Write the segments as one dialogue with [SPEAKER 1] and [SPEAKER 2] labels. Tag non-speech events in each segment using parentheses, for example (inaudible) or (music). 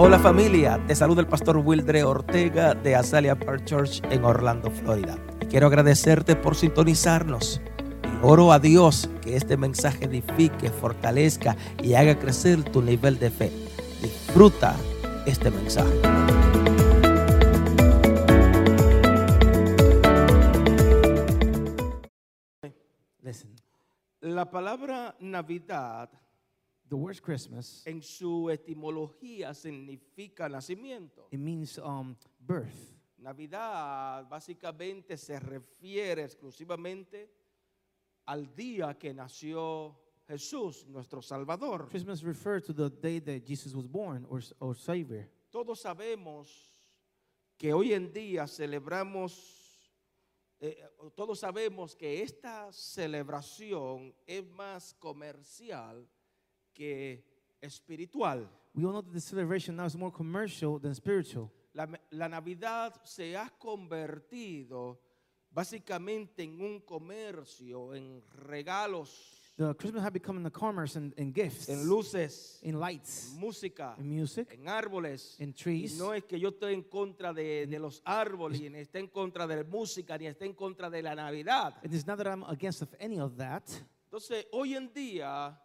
[SPEAKER 1] Hola familia, te saluda el pastor Wildre Ortega de Azalea Park Church en Orlando, Florida. Y quiero agradecerte por sintonizarnos. Y oro a Dios que este mensaje edifique, fortalezca y haga crecer tu nivel de fe. Disfruta este mensaje.
[SPEAKER 2] La palabra Navidad
[SPEAKER 3] the word Christmas,
[SPEAKER 2] en su etimología significa nacimiento.
[SPEAKER 3] it means um, birth.
[SPEAKER 2] Navidad básicamente se refiere exclusivamente al día que nació Jesús, nuestro Salvador.
[SPEAKER 3] Christmas refers to the day that Jesus was born or, or Savior.
[SPEAKER 2] Todos sabemos que hoy en día celebramos, eh, todos sabemos que esta celebración es más comercial que espiritual.
[SPEAKER 3] We all know that the celebration now is more commercial than spiritual.
[SPEAKER 2] La, la Navidad se ha convertido básicamente en un comercio, en regalos,
[SPEAKER 3] The Christmas has become the commerce and, and gifts,
[SPEAKER 2] en luces,
[SPEAKER 3] in
[SPEAKER 2] en
[SPEAKER 3] lights,
[SPEAKER 2] música,
[SPEAKER 3] in music,
[SPEAKER 2] en árboles.
[SPEAKER 3] in
[SPEAKER 2] Y
[SPEAKER 3] trees.
[SPEAKER 2] no es que yo esté en contra de, de los árboles, ni esté en contra de la música, ni esté en contra de la Navidad.
[SPEAKER 3] It is not that I'm against of any of that,
[SPEAKER 2] Entonces, hoy en día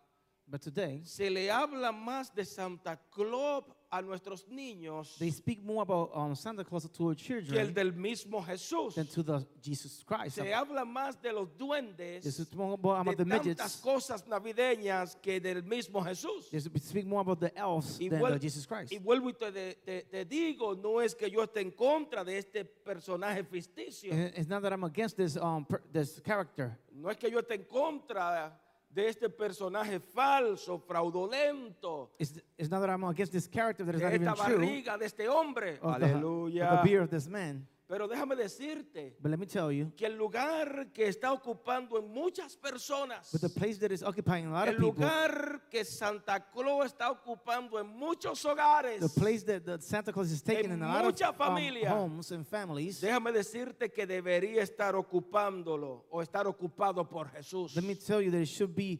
[SPEAKER 3] but today
[SPEAKER 2] se le habla más de Santa Claus a nuestros niños
[SPEAKER 3] they speak more about um, Santa Claus to our
[SPEAKER 2] que el
[SPEAKER 3] children
[SPEAKER 2] del mismo Jesús.
[SPEAKER 3] than to the Jesus Christ.
[SPEAKER 2] Se habla más de los duendes.
[SPEAKER 3] They speak more about
[SPEAKER 2] de
[SPEAKER 3] the
[SPEAKER 2] tantas
[SPEAKER 3] midgets.
[SPEAKER 2] cosas navideñas que del mismo Jesús.
[SPEAKER 3] They speak more about the elves
[SPEAKER 2] Y,
[SPEAKER 3] than
[SPEAKER 2] vuel-
[SPEAKER 3] the Jesus Christ.
[SPEAKER 2] y vuelvo y te, de- te- te digo, no es que yo esté en contra de este personaje ficticio,
[SPEAKER 3] And It's not that I'm against this um per, this character.
[SPEAKER 2] no es que yo esté en contra de este personaje falso, fraudulento,
[SPEAKER 3] It's, it's not that I'm against this character that is
[SPEAKER 2] de
[SPEAKER 3] not even
[SPEAKER 2] esta
[SPEAKER 3] true.
[SPEAKER 2] barriga de este hombre.
[SPEAKER 3] The, the beard of this man.
[SPEAKER 2] Pero déjame decirte
[SPEAKER 3] But let me tell you,
[SPEAKER 2] que el lugar que está ocupando en muchas personas,
[SPEAKER 3] but the place that is occupying a lot
[SPEAKER 2] el
[SPEAKER 3] of people,
[SPEAKER 2] lugar que Santa Claus está ocupando en muchos hogares,
[SPEAKER 3] the place that, that Santa Claus is taking
[SPEAKER 2] En
[SPEAKER 3] in a lot
[SPEAKER 2] mucha
[SPEAKER 3] of um,
[SPEAKER 2] familia.
[SPEAKER 3] homes and families,
[SPEAKER 2] Déjame decirte que debería estar ocupándolo o estar ocupado por Jesús.
[SPEAKER 3] let me tell you that it should be,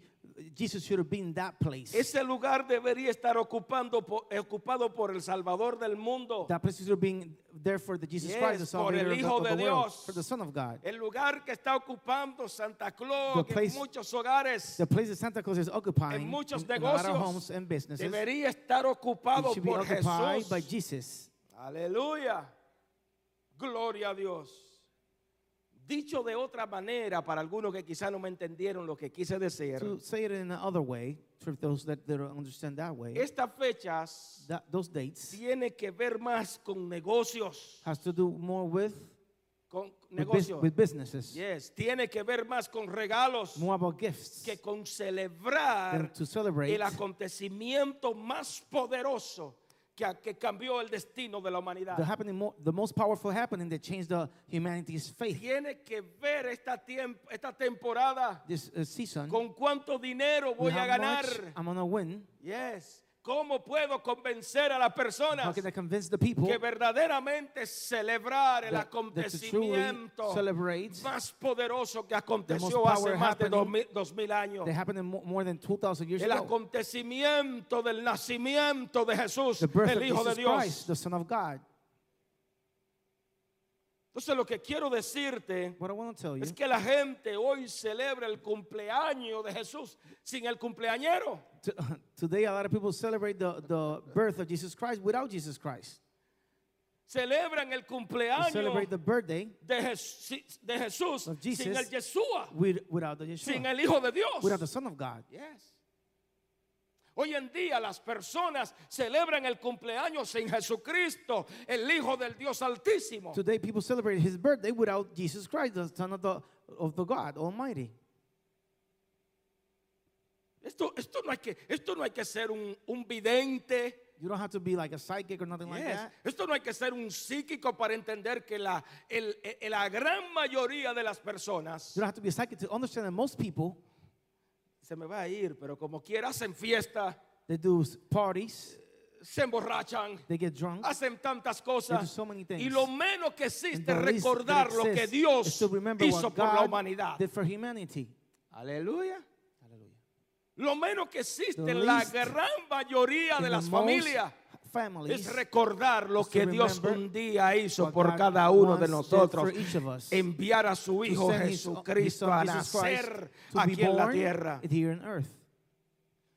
[SPEAKER 3] Jesus should have been in that place.
[SPEAKER 2] Ese lugar debería estar ocupando ocupado por el Salvador del mundo.
[SPEAKER 3] that place should have been there for the Jesus
[SPEAKER 2] Yes,
[SPEAKER 3] Christ, the Savior of the, of the world,
[SPEAKER 2] Dios.
[SPEAKER 3] for the Son of God.
[SPEAKER 2] El lugar que está ocupando Santa Claus
[SPEAKER 3] The
[SPEAKER 2] en
[SPEAKER 3] place-
[SPEAKER 2] muchos hogares
[SPEAKER 3] The place that Santa Claus is occupying
[SPEAKER 2] En muchos
[SPEAKER 3] in, in
[SPEAKER 2] negocios
[SPEAKER 3] homes and businesses,
[SPEAKER 2] debería estar ocupado por
[SPEAKER 3] occupied by
[SPEAKER 2] Jesús.
[SPEAKER 3] Jesus.
[SPEAKER 2] Aleluya. Gloria a Dios. Dicho de otra manera, para algunos que quizás no me entendieron lo que quise decir,
[SPEAKER 3] To say it in another way, for those that, that don't understand that way,
[SPEAKER 2] estas fechas
[SPEAKER 3] that, those dates
[SPEAKER 2] tiene que ver más con negocios,
[SPEAKER 3] has to do more with,
[SPEAKER 2] con negocios.
[SPEAKER 3] with businesses,
[SPEAKER 2] Yes, tiene que ver más con regalos
[SPEAKER 3] more about gifts
[SPEAKER 2] que con celebrar
[SPEAKER 3] to celebrate
[SPEAKER 2] el acontecimiento más poderoso que, que cambió el destino de la humanidad.
[SPEAKER 3] the happening, mo- the most powerful happening that changed the humanity's faith.
[SPEAKER 2] Tiene que ver esta, esta temporada
[SPEAKER 3] This uh, season,
[SPEAKER 2] con cuánto dinero voy a ganar.
[SPEAKER 3] I'm gonna win.
[SPEAKER 2] Yes. ¿Cómo puedo convencer a las personas que verdaderamente celebrar el acontecimiento más poderoso que aconteció hace más de dos mil, años?
[SPEAKER 3] that happened in mo- more than 2,000 years
[SPEAKER 2] El acontecimiento del nacimiento de Jesús, el
[SPEAKER 3] of
[SPEAKER 2] Hijo de Dios.
[SPEAKER 3] Christ, the Son of God.
[SPEAKER 2] Entonces lo que quiero decirte es que la gente hoy celebra el cumpleaños de Jesús sin el cumpleañero. (laughs)
[SPEAKER 3] Today, a lot of people celebrate the, the birth of Jesus Christ without Jesus Christ.
[SPEAKER 2] Celebran el cumpleaños
[SPEAKER 3] the birthday
[SPEAKER 2] de, de Jesús sin el Yeshua,
[SPEAKER 3] with, without the
[SPEAKER 2] sin
[SPEAKER 3] Yeshua,
[SPEAKER 2] el Hijo de Dios.
[SPEAKER 3] without the Son of God.
[SPEAKER 2] Yes. Hoy en día las personas celebran el cumpleaños sin Jesucristo, el Hijo del Dios Altísimo.
[SPEAKER 3] Today, people celebrate His birthday without Jesus Christ, the Son of the, of the God Almighty.
[SPEAKER 2] Esto, esto, no hay que, esto no hay que ser un, un vidente.
[SPEAKER 3] You don't have to be like a psychic or nothing like that.
[SPEAKER 2] Esto no hay que ser un psíquico para entender que la, el- el- la gran mayoría de las personas
[SPEAKER 3] You don't have to be a psychic to understand that most people
[SPEAKER 2] se me va a ir, pero como quiera hacen fiesta,
[SPEAKER 3] they do parties,
[SPEAKER 2] se emborrachan,
[SPEAKER 3] they get drunk,
[SPEAKER 2] hacen tantas
[SPEAKER 3] they do
[SPEAKER 2] cosas.
[SPEAKER 3] so many things.
[SPEAKER 2] Y lo menos que existe es recordar lo que Dios hizo por la humanidad.
[SPEAKER 3] did for humanity.
[SPEAKER 2] Aleluya.
[SPEAKER 3] Hallelujah.
[SPEAKER 2] Lo menos que existe en la gran mayoría de las familias
[SPEAKER 3] families.
[SPEAKER 2] es recordar lo que Dios un día hizo por cada uno de nosotros.
[SPEAKER 3] for each of us.
[SPEAKER 2] Enviar a su Hijo Jesucristo a nacer aquí en la tierra.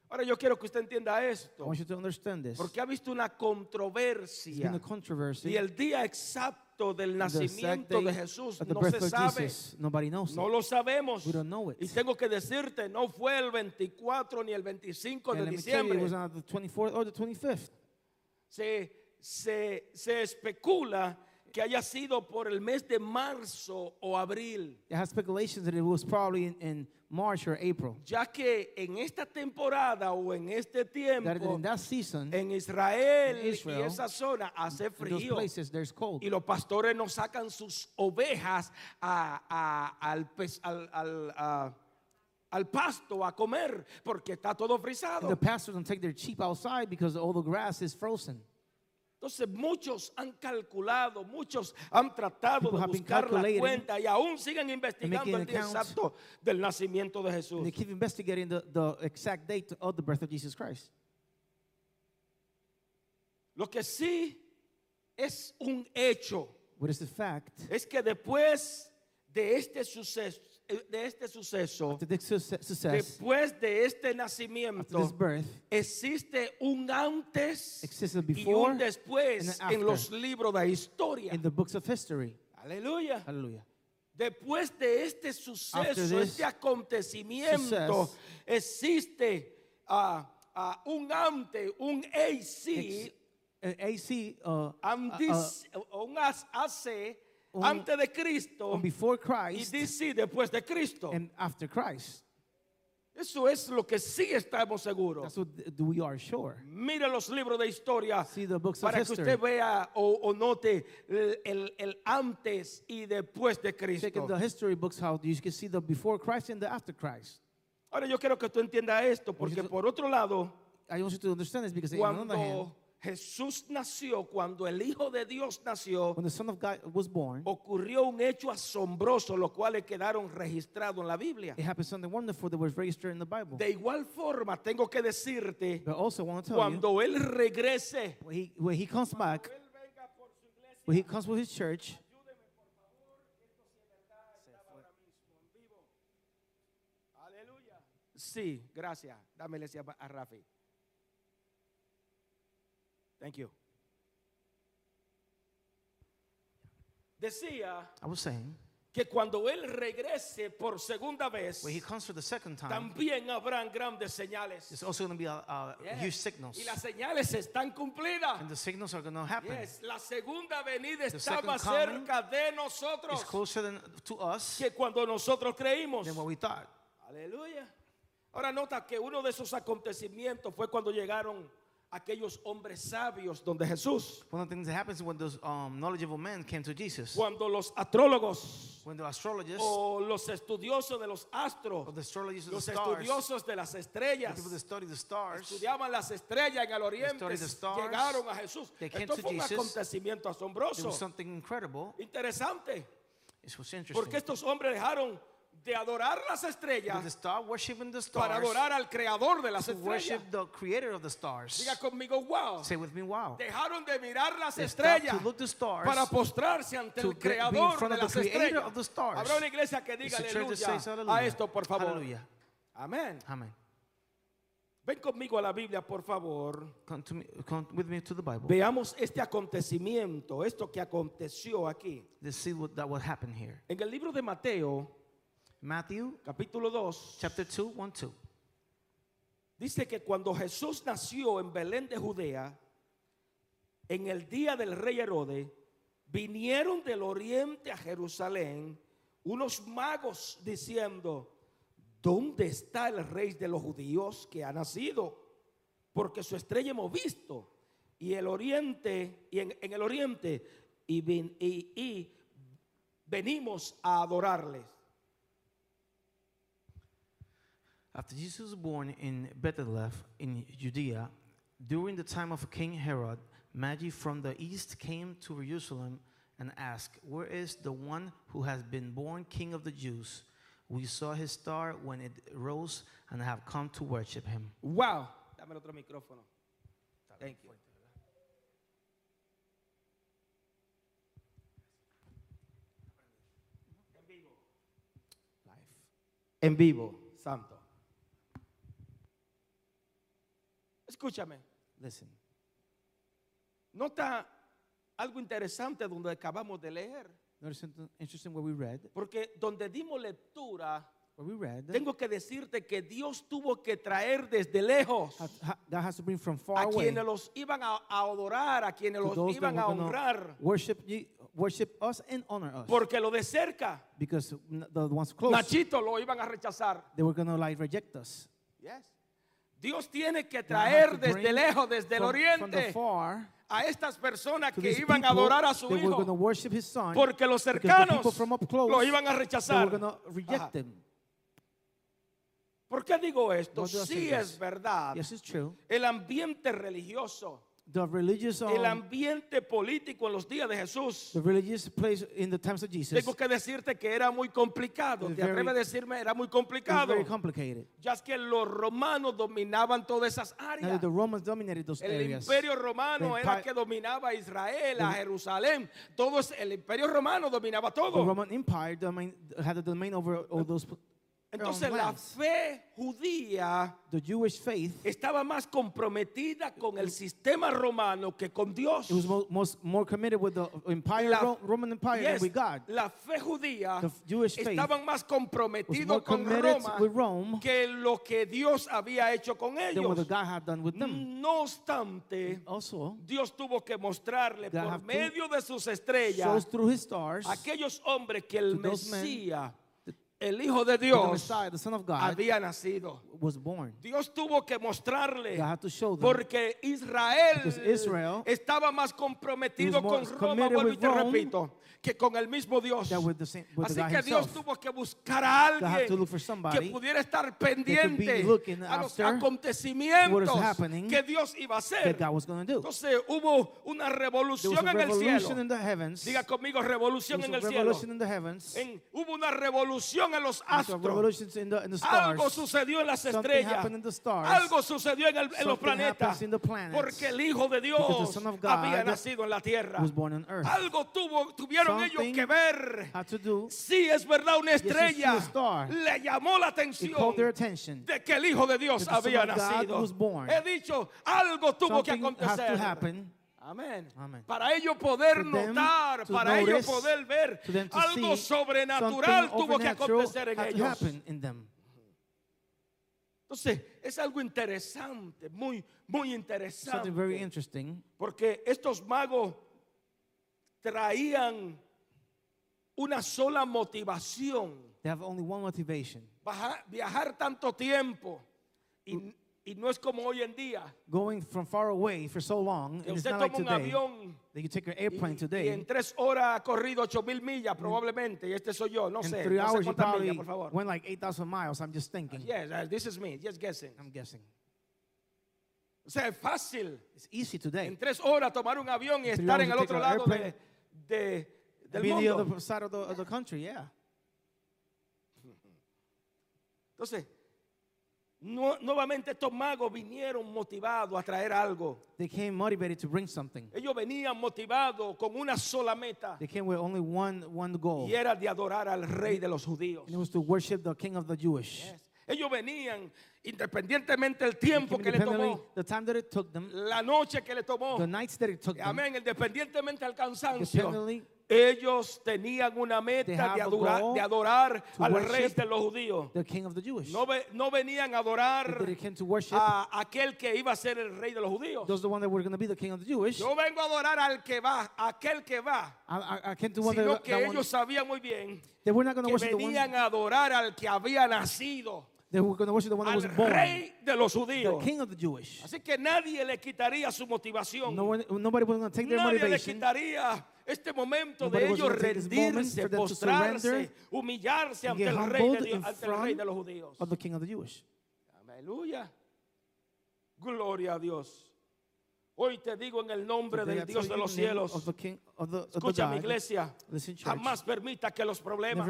[SPEAKER 2] Ahora yo quiero que usted entienda esto,
[SPEAKER 3] want you to understand this.
[SPEAKER 2] porque ha visto una controversia
[SPEAKER 3] a controversy.
[SPEAKER 2] y el día exacto del nacimiento de Jesús no se sabe.
[SPEAKER 3] Jesus. Nobody knows
[SPEAKER 2] No lo sabemos.
[SPEAKER 3] We don't know it.
[SPEAKER 2] Y tengo que decirte, no fue el 24 ni el 25
[SPEAKER 3] And
[SPEAKER 2] de diciembre. Se, se, se especula que haya sido por el mes de marzo o abril,
[SPEAKER 3] There has speculations that it was probably in, in March or April.
[SPEAKER 2] ya que en esta temporada o en este
[SPEAKER 3] That
[SPEAKER 2] tiempo
[SPEAKER 3] in that season,
[SPEAKER 2] en Israel
[SPEAKER 3] in
[SPEAKER 2] y
[SPEAKER 3] Israel,
[SPEAKER 2] esa zona hace
[SPEAKER 3] in those
[SPEAKER 2] frío.
[SPEAKER 3] places, there's cold.
[SPEAKER 2] Y los pastores no sacan sus ovejas a- a- al, pes- al- al- a- al pasto a comer porque está todo
[SPEAKER 3] And
[SPEAKER 2] frisado.
[SPEAKER 3] the pastors don't take their sheep outside because all the grass is frozen.
[SPEAKER 2] Entonces muchos han calculado, muchos han tratado
[SPEAKER 3] People
[SPEAKER 2] de buscar la cuenta y aún siguen investigando el día exacto del nacimiento de Jesús.
[SPEAKER 3] And they keep investigating the, the exact date of the birth of Jesus Christ.
[SPEAKER 2] Lo que sí es un hecho
[SPEAKER 3] What is the fact?
[SPEAKER 2] es que después de este suceso, de este suceso,
[SPEAKER 3] After success,
[SPEAKER 2] después de este
[SPEAKER 3] after
[SPEAKER 2] nacimiento,
[SPEAKER 3] birth,
[SPEAKER 2] existe un antes y un después
[SPEAKER 3] and an
[SPEAKER 2] en los
[SPEAKER 3] after.
[SPEAKER 2] libros de historia.
[SPEAKER 3] in the books of history,
[SPEAKER 2] Aleluya.
[SPEAKER 3] hallelujah.
[SPEAKER 2] Después de este suceso,
[SPEAKER 3] After
[SPEAKER 2] este acontecimiento,
[SPEAKER 3] success,
[SPEAKER 2] existe ah, ah, un antes, un AC,
[SPEAKER 3] uh, AC, uh,
[SPEAKER 2] un
[SPEAKER 3] uh, uh,
[SPEAKER 2] AC
[SPEAKER 3] un-
[SPEAKER 2] antes de Cristo
[SPEAKER 3] before
[SPEAKER 2] y
[SPEAKER 3] Christ
[SPEAKER 2] DC después de Cristo.
[SPEAKER 3] and after Christ.
[SPEAKER 2] Eso es lo que sí estamos seguros.
[SPEAKER 3] That's what th- we are sure.
[SPEAKER 2] Mire los libros de historia para que usted vea o, o note el, el- el antes y después de
[SPEAKER 3] Check
[SPEAKER 2] Cristo.
[SPEAKER 3] the history books how you can see the before Christ and the after Christ.
[SPEAKER 2] Ahora yo quiero que tú entiendas esto porque por otro lado,
[SPEAKER 3] I want you to understand this because on the other hand,
[SPEAKER 2] cuando Jesús nació, cuando el Hijo de Dios nació,
[SPEAKER 3] when the Son of God was born,
[SPEAKER 2] ocurrió un hecho asombroso, los cuales quedaron registrados en la Biblia.
[SPEAKER 3] it happened something wonderful that was registered in the Bible.
[SPEAKER 2] De igual forma, tengo que decirte,
[SPEAKER 3] But also want to tell you,
[SPEAKER 2] cuando Él regrese,
[SPEAKER 3] when he, when he comes back, when he comes with his church.
[SPEAKER 2] Sí, gracias. Dámele a Rafi. Thank you. Decía
[SPEAKER 3] I was saying,
[SPEAKER 2] que cuando él regrese por segunda vez,
[SPEAKER 3] when he comes for the second time,
[SPEAKER 2] también habrán grandes señales.
[SPEAKER 3] there's also going to be a, a
[SPEAKER 2] Yes.
[SPEAKER 3] huge signals.
[SPEAKER 2] Y las señales están cumplidas.
[SPEAKER 3] And the signals are going to happen.
[SPEAKER 2] Yes, La segunda venida
[SPEAKER 3] The
[SPEAKER 2] está
[SPEAKER 3] second
[SPEAKER 2] más
[SPEAKER 3] coming
[SPEAKER 2] cerca de nosotros
[SPEAKER 3] It's closer than, to us
[SPEAKER 2] que cuando nosotros creímos.
[SPEAKER 3] than what we thought.
[SPEAKER 2] Aleluya. Ahora nota que uno de esos acontecimientos fue cuando llegaron aquellos hombres sabios donde Jesús,
[SPEAKER 3] One of the things that happens when those um, knowledgeable men came to Jesus,
[SPEAKER 2] cuando los astrólogos
[SPEAKER 3] when the astrologists
[SPEAKER 2] o los estudiosos de los astros,
[SPEAKER 3] the astrologists
[SPEAKER 2] los
[SPEAKER 3] the stars,
[SPEAKER 2] estudiosos de las
[SPEAKER 3] the
[SPEAKER 2] estrellas,
[SPEAKER 3] that study the stars,
[SPEAKER 2] estudiaban las estrellas en el oriente,
[SPEAKER 3] the stars.
[SPEAKER 2] llegaron a Jesús.
[SPEAKER 3] They came
[SPEAKER 2] Esto
[SPEAKER 3] to
[SPEAKER 2] fue un
[SPEAKER 3] Jesus.
[SPEAKER 2] acontecimiento
[SPEAKER 3] there
[SPEAKER 2] asombroso,
[SPEAKER 3] was something incredible.
[SPEAKER 2] interesante,
[SPEAKER 3] It was interesting.
[SPEAKER 2] porque estos hombres dejaron de adorar las estrellas
[SPEAKER 3] worshiping the
[SPEAKER 2] para
[SPEAKER 3] stars
[SPEAKER 2] adorar al creador de las
[SPEAKER 3] to
[SPEAKER 2] estrellas.
[SPEAKER 3] worship the creator of the stars.
[SPEAKER 2] Diga conmigo, wow.
[SPEAKER 3] Say with me, wow.
[SPEAKER 2] Dejaron de mirar las
[SPEAKER 3] They
[SPEAKER 2] estrellas
[SPEAKER 3] to look the stars
[SPEAKER 2] para postrarse ante el creador de las estrellas.
[SPEAKER 3] of the stars.
[SPEAKER 2] Habrá una iglesia que diga aleluya a esto, por favor. Amén.
[SPEAKER 3] Amen.
[SPEAKER 2] Ven conmigo a la Biblia, por favor.
[SPEAKER 3] Come, to me, come with me to the Bible.
[SPEAKER 2] Veamos este acontecimiento, esto que aconteció aquí.
[SPEAKER 3] Let's see what that what happened here.
[SPEAKER 2] En el libro de Mateo,
[SPEAKER 3] Matthew
[SPEAKER 2] capítulo 2,
[SPEAKER 3] chapter 2, 1, 2.
[SPEAKER 2] dice que cuando Jesús nació en Belén de Judea, en el día del rey Herodes, vinieron del oriente a Jerusalén unos magos diciendo, ¿dónde está el rey de los judíos que ha nacido? Porque su estrella hemos visto. Y el oriente, y en, en el oriente, y, ven- y- y venimos a adorarles.
[SPEAKER 3] After Jesus was born in Bethlehem in Judea, during the time of King Herod, Magi from the east came to Jerusalem and asked, Where is the one who has been born King of the Jews? We saw his star when it rose and have come to worship him.
[SPEAKER 2] Wow. Dame otro micrófono. Thank you. En vivo, santo. Escúchame,
[SPEAKER 3] Listen.
[SPEAKER 2] nota algo interesante donde acabamos de leer,
[SPEAKER 3] interesting what we read.
[SPEAKER 2] porque donde dimos lectura,
[SPEAKER 3] What we read.
[SPEAKER 2] tengo que decirte que Dios tuvo que traer desde lejos
[SPEAKER 3] ha- ha- God has to bring from far
[SPEAKER 2] a quienes los iban a, adorar, a quienes los
[SPEAKER 3] that
[SPEAKER 2] iban a honrar,
[SPEAKER 3] worship, worship us and honor us.
[SPEAKER 2] porque lo de cerca,
[SPEAKER 3] because the ones close,
[SPEAKER 2] Nachito, lo iban a rechazar.
[SPEAKER 3] they were going to like reject us.
[SPEAKER 2] Dios tiene que traer desde lejos, desde el oriente, a estas personas que iban a adorar a su hijo, porque los cercanos lo iban a rechazar. ¿Por qué digo esto? Sí es verdad. El ambiente religioso,
[SPEAKER 3] The religious,
[SPEAKER 2] el
[SPEAKER 3] um,
[SPEAKER 2] ambiente político en los días de Jesús.
[SPEAKER 3] the religious place in the times of Jesus
[SPEAKER 2] Tengo que decirte que era muy complicado. ¿Te atreves a decirme? Era muy complicado.
[SPEAKER 3] very complicated.
[SPEAKER 2] Ya es que los romanos dominaban todas esas áreas.
[SPEAKER 3] the Romans dominated those
[SPEAKER 2] El
[SPEAKER 3] areas.
[SPEAKER 2] imperio romano
[SPEAKER 3] The
[SPEAKER 2] era
[SPEAKER 3] empire-
[SPEAKER 2] que dominaba a Israel, a Jerusalén. Todo el imperio romano dominaba
[SPEAKER 3] The
[SPEAKER 2] todo.
[SPEAKER 3] Roman Empire domain, had the domain over all those
[SPEAKER 2] Entonces
[SPEAKER 3] um,
[SPEAKER 2] la fe judía
[SPEAKER 3] The Jewish faith
[SPEAKER 2] estaba más comprometida con el sistema romano que con Dios.
[SPEAKER 3] it was most more committed with the empire,
[SPEAKER 2] La-
[SPEAKER 3] Ro- Roman Empire
[SPEAKER 2] Yes,
[SPEAKER 3] than with God.
[SPEAKER 2] la fe judía
[SPEAKER 3] The Jewish faith
[SPEAKER 2] estaban más comprometidos con Roma
[SPEAKER 3] with Rome
[SPEAKER 2] que lo que Dios había hecho con
[SPEAKER 3] than what
[SPEAKER 2] ellos.
[SPEAKER 3] God had done with them.
[SPEAKER 2] No obstante,
[SPEAKER 3] Also,
[SPEAKER 2] Dios tuvo que mostrarle
[SPEAKER 3] God
[SPEAKER 2] por medio de sus
[SPEAKER 3] shows
[SPEAKER 2] estrellas
[SPEAKER 3] through his stars
[SPEAKER 2] aquellos hombres que el Mesías, el Hijo de Dios,
[SPEAKER 3] Messiah, the Son of God,
[SPEAKER 2] había nacido.
[SPEAKER 3] was born.
[SPEAKER 2] Dios tuvo que mostrarle porque Israel estaba más comprometido con Roma, vuelvo y te repito, que con el mismo Dios.
[SPEAKER 3] that with the same with
[SPEAKER 2] Así que Dios
[SPEAKER 3] himself.
[SPEAKER 2] tuvo que buscar a alguien que pudiera estar pendiente a los acontecimientos que Dios iba a hacer. Entonces hubo una revolución en el cielo. Diga conmigo revolución en el cielo. En- hubo una revolución en los astros.
[SPEAKER 3] in the, in the
[SPEAKER 2] Algo sucedió en las estrellas. Algo sucedió en, el- en los planetas. Porque el Hijo de Dios había nacido en la tierra. Algo tuvo, tuvieron ellos
[SPEAKER 3] Something
[SPEAKER 2] que ver.
[SPEAKER 3] Had to do,
[SPEAKER 2] Sí, es verdad, una estrella le llamó la atención de que el Hijo de Dios había nacido.
[SPEAKER 3] was born.
[SPEAKER 2] He dicho, algo tuvo que acontecer. Amén.
[SPEAKER 3] Amen.
[SPEAKER 2] Para ellos poder notar, para ellos
[SPEAKER 3] notice,
[SPEAKER 2] poder ver, algo sobrenatural tuvo que acontecer en ellos.
[SPEAKER 3] happen in them.
[SPEAKER 2] Entonces, es algo interesante, muy, muy interesante.
[SPEAKER 3] Something very interesting.
[SPEAKER 2] Porque estos magos traían una sola motivación,
[SPEAKER 3] They have only one motivation.
[SPEAKER 2] viajar tanto tiempo. Y, y no es como hoy en día,
[SPEAKER 3] Going from far away for so long,
[SPEAKER 2] que usted
[SPEAKER 3] like
[SPEAKER 2] un
[SPEAKER 3] today.
[SPEAKER 2] avión
[SPEAKER 3] That you take your
[SPEAKER 2] y,
[SPEAKER 3] airplane
[SPEAKER 2] y
[SPEAKER 3] today.
[SPEAKER 2] en tres horas ha corrido ocho mil millas probablemente, y este soy yo, no
[SPEAKER 3] In
[SPEAKER 2] sé,
[SPEAKER 3] three
[SPEAKER 2] no sé
[SPEAKER 3] hours, you
[SPEAKER 2] cuántas
[SPEAKER 3] probably
[SPEAKER 2] millas, por favor.
[SPEAKER 3] went like 8,000 miles. I'm just thinking.
[SPEAKER 2] Yes, uh, this is me, just guessing.
[SPEAKER 3] I'm guessing.
[SPEAKER 2] O sea, es fácil
[SPEAKER 3] It's easy today.
[SPEAKER 2] en tres horas tomar un avión y
[SPEAKER 3] In
[SPEAKER 2] estar en el otro lado de, de- del
[SPEAKER 3] Be on the
[SPEAKER 2] mundo.
[SPEAKER 3] other side of the, of the country, yeah.
[SPEAKER 2] Entonces, nu- nuevamente estos magos vinieron motivados a traer algo.
[SPEAKER 3] They came motivated to bring something.
[SPEAKER 2] Ellos venían motivados con una sola meta
[SPEAKER 3] They came with only one, one goal.
[SPEAKER 2] y era de adorar al rey de los judíos.
[SPEAKER 3] And it was to worship the king of the Jewish.
[SPEAKER 2] Yes. Ellos venían independientemente del tiempo que le tomó,
[SPEAKER 3] the time that it took them,
[SPEAKER 2] la noche que le tomó.
[SPEAKER 3] the nights that it took them,
[SPEAKER 2] Amén, independientemente del cansancio. Ellos tenían una meta de adorar, de adorar al rey de los judíos.
[SPEAKER 3] the king of the Jewish.
[SPEAKER 2] No, ve- no venían a adorar a aquel que iba a ser el rey de los judíos. Yo vengo a adorar al que va, aquel que va.
[SPEAKER 3] I, I, I
[SPEAKER 2] Sino
[SPEAKER 3] that,
[SPEAKER 2] que
[SPEAKER 3] that
[SPEAKER 2] ellos sabían muy bien
[SPEAKER 3] they were not going to
[SPEAKER 2] que venían a adorar al que había nacido,
[SPEAKER 3] they were going to worship the one that
[SPEAKER 2] al
[SPEAKER 3] was born,
[SPEAKER 2] rey de los
[SPEAKER 3] the
[SPEAKER 2] judíos.
[SPEAKER 3] king of the Jewish.
[SPEAKER 2] Así que nadie le quitaría su motivación.
[SPEAKER 3] No one, nobody was going to take their
[SPEAKER 2] Nadie le
[SPEAKER 3] motivation.
[SPEAKER 2] quitaría este momento
[SPEAKER 3] Nobody
[SPEAKER 2] de
[SPEAKER 3] was
[SPEAKER 2] ellos
[SPEAKER 3] gonna take this moment
[SPEAKER 2] rendirse,
[SPEAKER 3] for them to
[SPEAKER 2] postrarse,
[SPEAKER 3] surrender
[SPEAKER 2] humillarse ante
[SPEAKER 3] get
[SPEAKER 2] el, rey de
[SPEAKER 3] humbled
[SPEAKER 2] Dios,
[SPEAKER 3] in
[SPEAKER 2] ante el rey
[SPEAKER 3] front
[SPEAKER 2] de los judíos.
[SPEAKER 3] of the king of the Jewish.
[SPEAKER 2] Aleluya. Gloria a Dios. Hoy te digo en el nombre
[SPEAKER 3] Today
[SPEAKER 2] del Dios de los cielos.
[SPEAKER 3] Of the King of the, of
[SPEAKER 2] Escucha mi iglesia. Jamás permita que los problemas.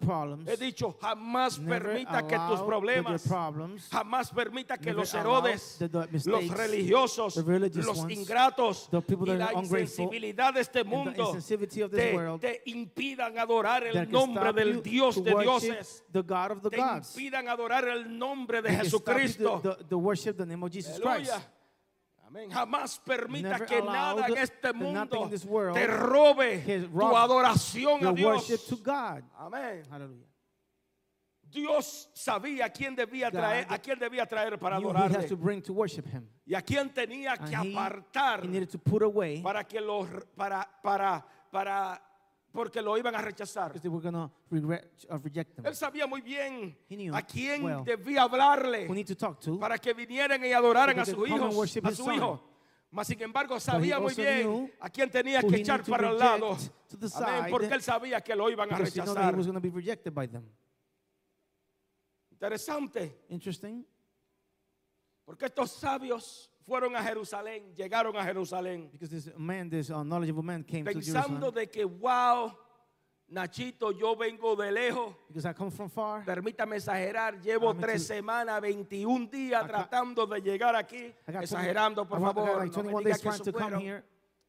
[SPEAKER 3] Problems.
[SPEAKER 2] He dicho, jamás permita que tus problemas.
[SPEAKER 3] problems.
[SPEAKER 2] Jamás permita que los Herodes,
[SPEAKER 3] the
[SPEAKER 2] los
[SPEAKER 3] mistakes,
[SPEAKER 2] religiosos, los
[SPEAKER 3] ones,
[SPEAKER 2] ingratos y la insensibilidad de este mundo te,
[SPEAKER 3] world
[SPEAKER 2] te impidan adorar el nombre del Dios de dioses.
[SPEAKER 3] the God of the
[SPEAKER 2] Te
[SPEAKER 3] gods.
[SPEAKER 2] impidan adorar el nombre de Jesucristo.
[SPEAKER 3] to, the, the worship the name of Jesus Christ.
[SPEAKER 2] Amén. Jamás permita
[SPEAKER 3] Never
[SPEAKER 2] que nada en este mundo
[SPEAKER 3] world
[SPEAKER 2] te robe tu adoración a Dios. Amén.
[SPEAKER 3] Hallelujah.
[SPEAKER 2] Dios sabía quién debía traer, a quién debía traer para adorarle
[SPEAKER 3] to to
[SPEAKER 2] y a quién tenía que
[SPEAKER 3] he,
[SPEAKER 2] apartar
[SPEAKER 3] he needed to put away
[SPEAKER 2] para que los para para para porque lo iban a rechazar.
[SPEAKER 3] because they were regret or reject them.
[SPEAKER 2] Él sabía muy bien a quién
[SPEAKER 3] well
[SPEAKER 2] debía hablarle
[SPEAKER 3] Who need to talk to.
[SPEAKER 2] para que vinieran y adoraran a su hijo, a su hijo. Mas sin embargo sabía muy bien a quién tenía que echar para el lado. Amén, porque él sabía que lo iban a rechazar. Interesante,
[SPEAKER 3] Interesting.
[SPEAKER 2] porque estos sabios fueron a Jerusalén, llegaron a Jerusalén,
[SPEAKER 3] Because this man, this uh, knowledgeable man came to
[SPEAKER 2] pensando
[SPEAKER 3] Jerusalem.
[SPEAKER 2] de que, wow, Nachito, yo vengo de lejos.
[SPEAKER 3] Because I come from far.
[SPEAKER 2] Permítame exagerar, llevo
[SPEAKER 3] me
[SPEAKER 2] tres semanas, 21 días tratando de llegar aquí.
[SPEAKER 3] I got 20
[SPEAKER 2] Exagerando, por
[SPEAKER 3] I
[SPEAKER 2] favor. no me
[SPEAKER 3] 21
[SPEAKER 2] diga que eso
[SPEAKER 3] to
[SPEAKER 2] fueron.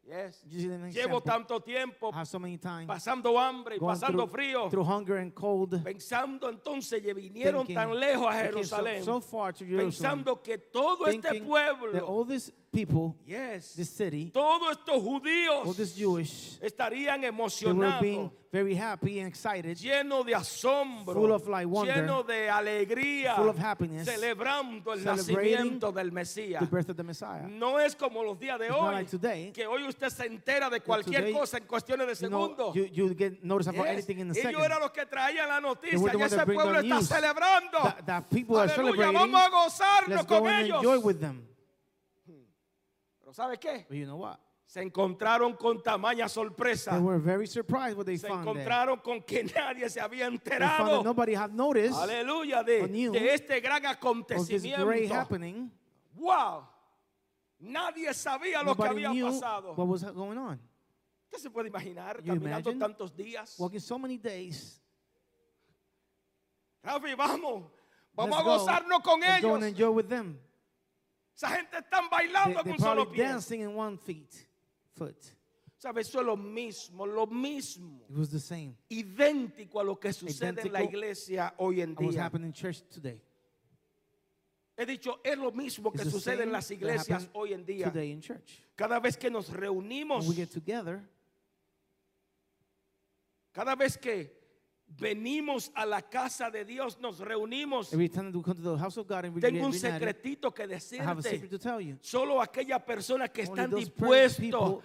[SPEAKER 2] Yes. Llevo tanto tiempo
[SPEAKER 3] so
[SPEAKER 2] pasando hambre y pasando
[SPEAKER 3] through,
[SPEAKER 2] frío.
[SPEAKER 3] through hunger and cold.
[SPEAKER 2] Pensando entonces que vinieron
[SPEAKER 3] thinking
[SPEAKER 2] tan lejos a
[SPEAKER 3] so-
[SPEAKER 2] Jerusalén.
[SPEAKER 3] So, far to Jerusalem.
[SPEAKER 2] Pensando que todo este
[SPEAKER 3] thinking
[SPEAKER 2] pueblo,
[SPEAKER 3] people,
[SPEAKER 2] yes,
[SPEAKER 3] this city,
[SPEAKER 2] todos estos
[SPEAKER 3] all
[SPEAKER 2] judíos
[SPEAKER 3] this Jewish,
[SPEAKER 2] estarían
[SPEAKER 3] they were
[SPEAKER 2] emocionados,
[SPEAKER 3] being very happy and excited,
[SPEAKER 2] llenos de asombro,
[SPEAKER 3] Full of, like, wonder,
[SPEAKER 2] llenos de alegría,
[SPEAKER 3] full of happiness,
[SPEAKER 2] celebrando el
[SPEAKER 3] celebrating
[SPEAKER 2] nacimiento del Mesías.
[SPEAKER 3] the birth of the Messiah.
[SPEAKER 2] No es como los días de
[SPEAKER 3] It's not
[SPEAKER 2] hoy,
[SPEAKER 3] like today.
[SPEAKER 2] que hoy usted se entera de cualquier
[SPEAKER 3] today,
[SPEAKER 2] cosa en cuestiones de
[SPEAKER 3] You know,
[SPEAKER 2] segundos.
[SPEAKER 3] you, you get notice about
[SPEAKER 2] Yes.
[SPEAKER 3] anything in the
[SPEAKER 2] Ellos
[SPEAKER 3] second.
[SPEAKER 2] eran los que traían la
[SPEAKER 3] They
[SPEAKER 2] noticia
[SPEAKER 3] were the
[SPEAKER 2] y
[SPEAKER 3] ones
[SPEAKER 2] ese
[SPEAKER 3] that bring
[SPEAKER 2] pueblo
[SPEAKER 3] the
[SPEAKER 2] está
[SPEAKER 3] news.
[SPEAKER 2] celebrando.
[SPEAKER 3] That, that people are
[SPEAKER 2] Aleluya,
[SPEAKER 3] celebrating.
[SPEAKER 2] vamos a gozarnos
[SPEAKER 3] Let's
[SPEAKER 2] con
[SPEAKER 3] go and
[SPEAKER 2] ellos.
[SPEAKER 3] enjoy with them.
[SPEAKER 2] Pero ¿sabe qué?
[SPEAKER 3] But you know what?
[SPEAKER 2] Se encontraron con tamaña sorpresa.
[SPEAKER 3] They were very surprised what they
[SPEAKER 2] Se
[SPEAKER 3] found there.
[SPEAKER 2] encontraron con que (laughs) nadie se había enterado.
[SPEAKER 3] nobody had noticed
[SPEAKER 2] Aleluya, de, de este gran
[SPEAKER 3] of this great
[SPEAKER 2] acontecimiento.
[SPEAKER 3] happening.
[SPEAKER 2] Wow. Nadie sabía lo que había pasado.
[SPEAKER 3] what was going on.
[SPEAKER 2] ¿Usted se puede imaginar
[SPEAKER 3] You
[SPEAKER 2] caminando tantos días?
[SPEAKER 3] Walking so many days.
[SPEAKER 2] Rafi, vamos. Vamos
[SPEAKER 3] Let's
[SPEAKER 2] a
[SPEAKER 3] go.
[SPEAKER 2] gozarnos con
[SPEAKER 3] Let's go and
[SPEAKER 2] ellos.
[SPEAKER 3] enjoy with them.
[SPEAKER 2] Esa gente están bailando con solo pies.
[SPEAKER 3] dancing in one feet, foot.
[SPEAKER 2] ¿Sabe? Eso es lo mismo, lo mismo.
[SPEAKER 3] It was the same.
[SPEAKER 2] Idéntico a lo que sucede en la iglesia hoy en día.
[SPEAKER 3] happening in church today.
[SPEAKER 2] He dicho, es lo mismo que sucede en las iglesias hoy en día.
[SPEAKER 3] Today in church.
[SPEAKER 2] Cada vez que nos reunimos,
[SPEAKER 3] When we get together,
[SPEAKER 2] cada vez que venimos a la casa de Dios, nos reunimos. Tengo un secretito que decirte. Solo aquellas personas que están dispuestos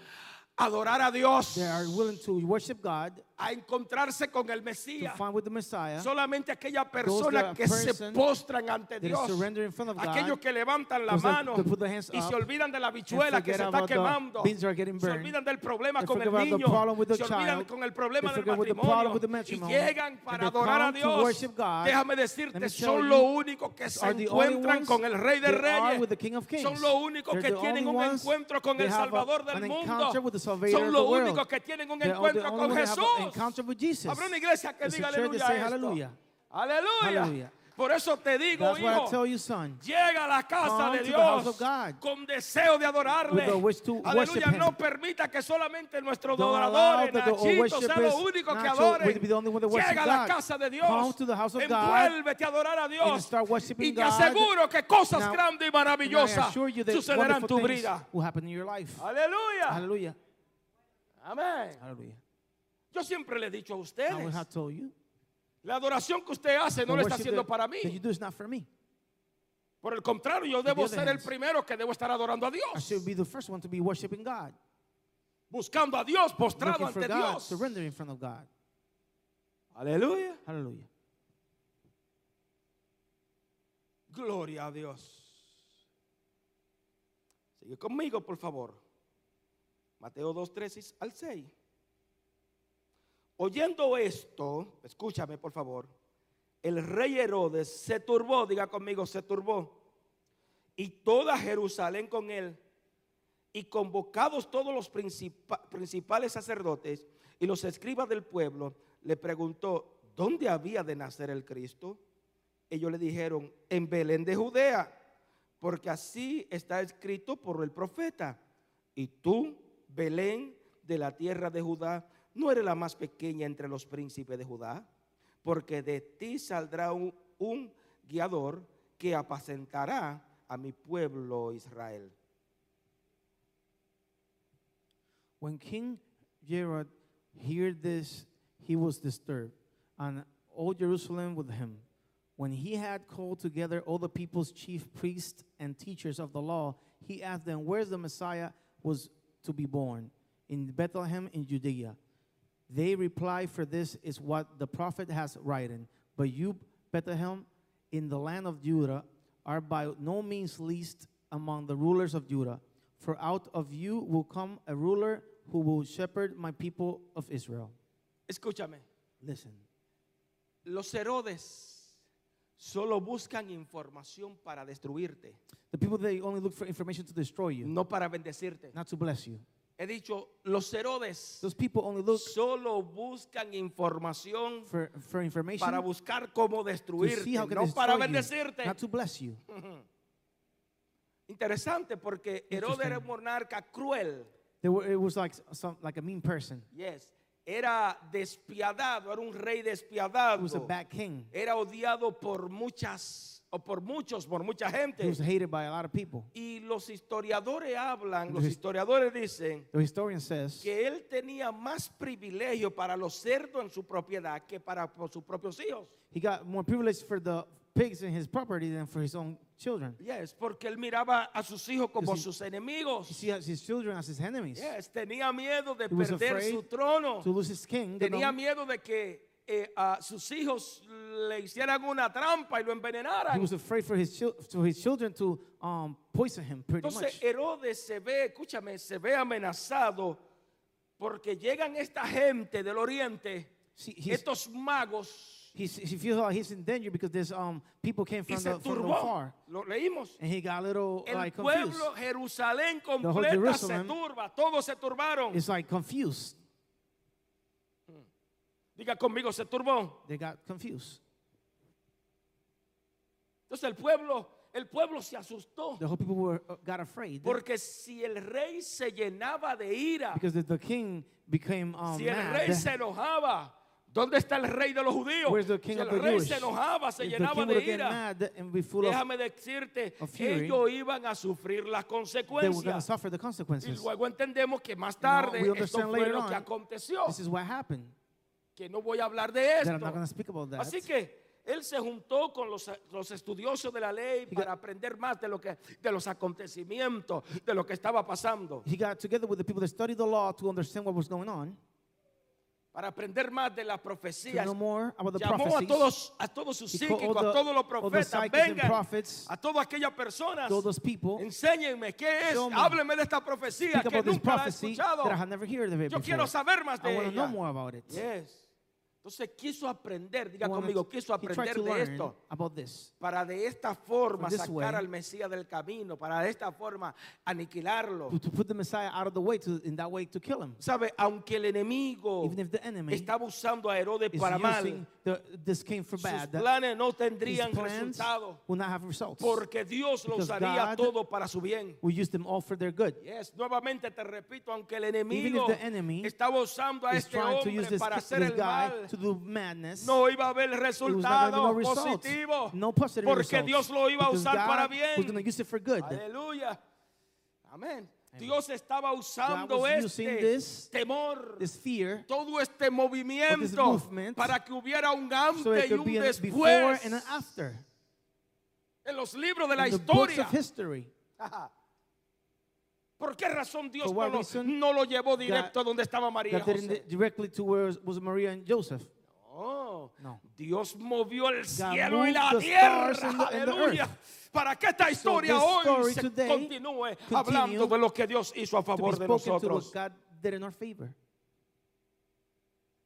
[SPEAKER 2] adorar a Dios,
[SPEAKER 3] They are willing to worship God,
[SPEAKER 2] a encontrarse con el
[SPEAKER 3] to
[SPEAKER 2] Mesías.
[SPEAKER 3] find with the Messiah,
[SPEAKER 2] Solamente personas
[SPEAKER 3] are
[SPEAKER 2] que se
[SPEAKER 3] person
[SPEAKER 2] postran ante Dios.
[SPEAKER 3] in front of God,
[SPEAKER 2] Aquellos que levantan la mano
[SPEAKER 3] that hands
[SPEAKER 2] y se olvidan de la bichuela que se está quemando.
[SPEAKER 3] getting
[SPEAKER 2] Se
[SPEAKER 3] burned.
[SPEAKER 2] olvidan del problema con el niño. Se olvidan
[SPEAKER 3] child.
[SPEAKER 2] con el problema del matrimonio. Y llegan para adorar a
[SPEAKER 3] to
[SPEAKER 2] Dios.
[SPEAKER 3] God.
[SPEAKER 2] Déjame decirte, son
[SPEAKER 3] you,
[SPEAKER 2] los únicos que se encuentran con el Rey de Reyes. Son únicos
[SPEAKER 3] They're
[SPEAKER 2] que tienen un encuentro con el Salvador del mundo. Son
[SPEAKER 3] of the
[SPEAKER 2] los
[SPEAKER 3] world.
[SPEAKER 2] únicos que tienen un
[SPEAKER 3] They're
[SPEAKER 2] encuentro con Jesús. Habrá una iglesia que diga aleluya. Aleluya. Por eso te digo,
[SPEAKER 3] That's what I
[SPEAKER 2] hijo,
[SPEAKER 3] tell you, son.
[SPEAKER 2] llega a la casa
[SPEAKER 3] Come
[SPEAKER 2] de Dios con deseo de adorarle. Aleluya, no permita que solamente
[SPEAKER 3] the
[SPEAKER 2] Nachitos, sean los
[SPEAKER 3] worshipers,
[SPEAKER 2] únicos que
[SPEAKER 3] worship
[SPEAKER 2] Llega a la casa de Dios. Envuélvete a adorar a Dios. y te aseguro que cosas grandes y maravillosas sucederán en tu vida. Aleluya. Amén.
[SPEAKER 3] Hallelujah.
[SPEAKER 2] Yo siempre le he dicho a
[SPEAKER 3] I
[SPEAKER 2] ustedes,
[SPEAKER 3] will have told you.
[SPEAKER 2] la adoración que usted hace no
[SPEAKER 3] the
[SPEAKER 2] lo está
[SPEAKER 3] worship
[SPEAKER 2] haciendo
[SPEAKER 3] that-
[SPEAKER 2] para mí.
[SPEAKER 3] that you do is not for me.
[SPEAKER 2] Por el contrario, yo debo
[SPEAKER 3] other
[SPEAKER 2] ser el primero que debo estar adorando a
[SPEAKER 3] I
[SPEAKER 2] Dios.
[SPEAKER 3] should be the first one to be worshiping God.
[SPEAKER 2] Buscando a Dios, postrado
[SPEAKER 3] Looking for
[SPEAKER 2] ante
[SPEAKER 3] God,
[SPEAKER 2] Dios.
[SPEAKER 3] surrender in front of God.
[SPEAKER 2] Aleluya.
[SPEAKER 3] Hallelujah.
[SPEAKER 2] Gloria a Dios. Sigue conmigo, por favor. Mateo 2, 3 al 6. Oyendo esto, escúchame, por favor. El rey Herodes se turbó, diga conmigo, se turbó. Y toda Jerusalén con él. y convocados todos los principa- principales sacerdotes y los escribas del pueblo, le preguntó, ¿dónde había de nacer el Cristo? Ellos le dijeron, en Belén de Judea, porque así está escrito por el profeta. Y tú, Belén, de la tierra de Judá, no eres la más pequeña entre los príncipes de Judá, porque de ti saldrá un, guiador que apacentará a mi pueblo Israel.
[SPEAKER 3] When King Herod heard this, he was disturbed, and all Jerusalem with him. When he had called together all the people's chief priests and teachers of the law, he asked them where the Messiah was to be born. In Bethlehem in Judea. They reply, For this is what the prophet has written. But you, Bethlehem, in the land of Judah, are by no means least among the rulers of Judah. For out of you will come a ruler who will shepherd my people of Israel.
[SPEAKER 2] Escúchame,
[SPEAKER 3] Listen.
[SPEAKER 2] los Herodes solo buscan información para destruirte,
[SPEAKER 3] The people they only look for information to destroy you,
[SPEAKER 2] no para bendecirte.
[SPEAKER 3] not to bless you.
[SPEAKER 2] He dicho, los Herodes
[SPEAKER 3] Those people only look
[SPEAKER 2] solo buscan información
[SPEAKER 3] for, for information
[SPEAKER 2] para buscar cómo
[SPEAKER 3] to
[SPEAKER 2] destruirte,
[SPEAKER 3] see how can
[SPEAKER 2] no para
[SPEAKER 3] destroy you,
[SPEAKER 2] bendecirte.
[SPEAKER 3] not to bless you. (laughs)
[SPEAKER 2] Interesante porque Herodes era un monarca cruel.
[SPEAKER 3] They were, it was like some, like a mean person.
[SPEAKER 2] Yes. Era despiadado, era un rey
[SPEAKER 3] He was a
[SPEAKER 2] despiadado.
[SPEAKER 3] bad king.
[SPEAKER 2] Era odiado por muchas o por muchos, por mucha
[SPEAKER 3] He
[SPEAKER 2] gente.
[SPEAKER 3] was hated by a lot of people.
[SPEAKER 2] Y los historiadores hablan, los
[SPEAKER 3] Los his-
[SPEAKER 2] historiadores dicen
[SPEAKER 3] The historian says
[SPEAKER 2] que él tenía más privilegio para los cerdos en su propiedad que para sus propios hijos.
[SPEAKER 3] he got more privilege for the pigs in his property than for his own children.
[SPEAKER 2] Yes, porque él miraba a sus hijos como
[SPEAKER 3] he-
[SPEAKER 2] sus enemigos.
[SPEAKER 3] You see his children as his enemies.
[SPEAKER 2] Yes, tenía miedo de
[SPEAKER 3] He
[SPEAKER 2] perder su trono.
[SPEAKER 3] To lose his king.
[SPEAKER 2] Tenía miedo de que eh, a sus hijos le hicieran una trampa y lo
[SPEAKER 3] He
[SPEAKER 2] envenenaran.
[SPEAKER 3] was afraid for his, to his children to um, poison him pretty
[SPEAKER 2] Entonces
[SPEAKER 3] much.
[SPEAKER 2] Herodes se ve, escúchame, se ve amenazado porque llegan esta gente del oriente,
[SPEAKER 3] See,
[SPEAKER 2] estos magos,
[SPEAKER 3] he's, he feels like he's in danger because there's um, people came from the, from the far.
[SPEAKER 2] Lo leímos.
[SPEAKER 3] And he got a little
[SPEAKER 2] El
[SPEAKER 3] like confused.
[SPEAKER 2] pueblo Jerusalén
[SPEAKER 3] whole
[SPEAKER 2] completa se
[SPEAKER 3] Jerusalem
[SPEAKER 2] turba, todos se turbaron.
[SPEAKER 3] It's like confused.
[SPEAKER 2] Diga conmigo, se turbó.
[SPEAKER 3] They got confused.
[SPEAKER 2] Entonces el pueblo, el pueblo se asustó.
[SPEAKER 3] The whole people were uh, got afraid
[SPEAKER 2] Porque si el rey se llenaba de ira,
[SPEAKER 3] because the, the king became um,
[SPEAKER 2] si el
[SPEAKER 3] mad.
[SPEAKER 2] rey se enojaba, ¿dónde está el rey de los judíos?
[SPEAKER 3] Where's the
[SPEAKER 2] el
[SPEAKER 3] of the
[SPEAKER 2] rey se enojaba, se
[SPEAKER 3] If
[SPEAKER 2] llenaba de ira. Déjame decirte,
[SPEAKER 3] fury,
[SPEAKER 2] ellos iban a sufrir las consecuencias. Y luego entendemos que más tarde esto fue lo que
[SPEAKER 3] on,
[SPEAKER 2] aconteció.
[SPEAKER 3] This is what happened.
[SPEAKER 2] Que no voy a hablar de esto. Así que él se juntó con los, los estudiosos de la ley para aprender más de lo que de los acontecimientos, de lo que estaba pasando,
[SPEAKER 3] He got together with the people that studied the law to understand what was going on,
[SPEAKER 2] para aprender más de las profecías. Llamó a todos a todos sus psíquicos, a todos los profetas, vengan
[SPEAKER 3] prophets,
[SPEAKER 2] a todas aquellas personas.
[SPEAKER 3] people,
[SPEAKER 2] Enséñenme qué es,
[SPEAKER 3] Show me.
[SPEAKER 2] hábleme de esta profecía que nunca la he escuchado. Yo
[SPEAKER 3] before.
[SPEAKER 2] quiero saber más de
[SPEAKER 3] to know
[SPEAKER 2] ella.
[SPEAKER 3] more about it.
[SPEAKER 2] Yes. Entonces quiso aprender, diga conmigo, quiso aprender
[SPEAKER 3] to
[SPEAKER 2] de esto. para de esta forma sacar al Mesías del camino, para de esta forma aniquilarlo. ¿Sabe? Aunque el enemigo estaba usando a Herodes para mal, sus planes no tendrían resultado, porque Dios lo
[SPEAKER 3] Because
[SPEAKER 2] usaría
[SPEAKER 3] God
[SPEAKER 2] todo para su bien. Nuevamente te repito, aunque el enemigo estaba usando a este hombre para hacer el mal,
[SPEAKER 3] to do madness,
[SPEAKER 2] no iba a haber resultado
[SPEAKER 3] no
[SPEAKER 2] positivo,
[SPEAKER 3] No positive
[SPEAKER 2] porque
[SPEAKER 3] results.
[SPEAKER 2] Dios lo iba a usar
[SPEAKER 3] God
[SPEAKER 2] para bien.
[SPEAKER 3] going to use it for good.
[SPEAKER 2] Aleluya. Amén. Dios estaba usando este
[SPEAKER 3] this-
[SPEAKER 2] temor,
[SPEAKER 3] This fear,
[SPEAKER 2] todo este movimiento
[SPEAKER 3] movement,
[SPEAKER 2] para que hubiera un
[SPEAKER 3] so
[SPEAKER 2] antes
[SPEAKER 3] it
[SPEAKER 2] y un después en los libros de la historia. ¿Por qué razón Dios no lo,
[SPEAKER 3] reason
[SPEAKER 2] no lo llevó directo a donde estaba María José?
[SPEAKER 3] directly to where was Maria and Joseph.
[SPEAKER 2] No.
[SPEAKER 3] No.
[SPEAKER 2] Dios movió el cielo y la tierra. Aleluya. Para que esta historia hoy se continúe hablando de lo que Dios hizo a favor de nosotros.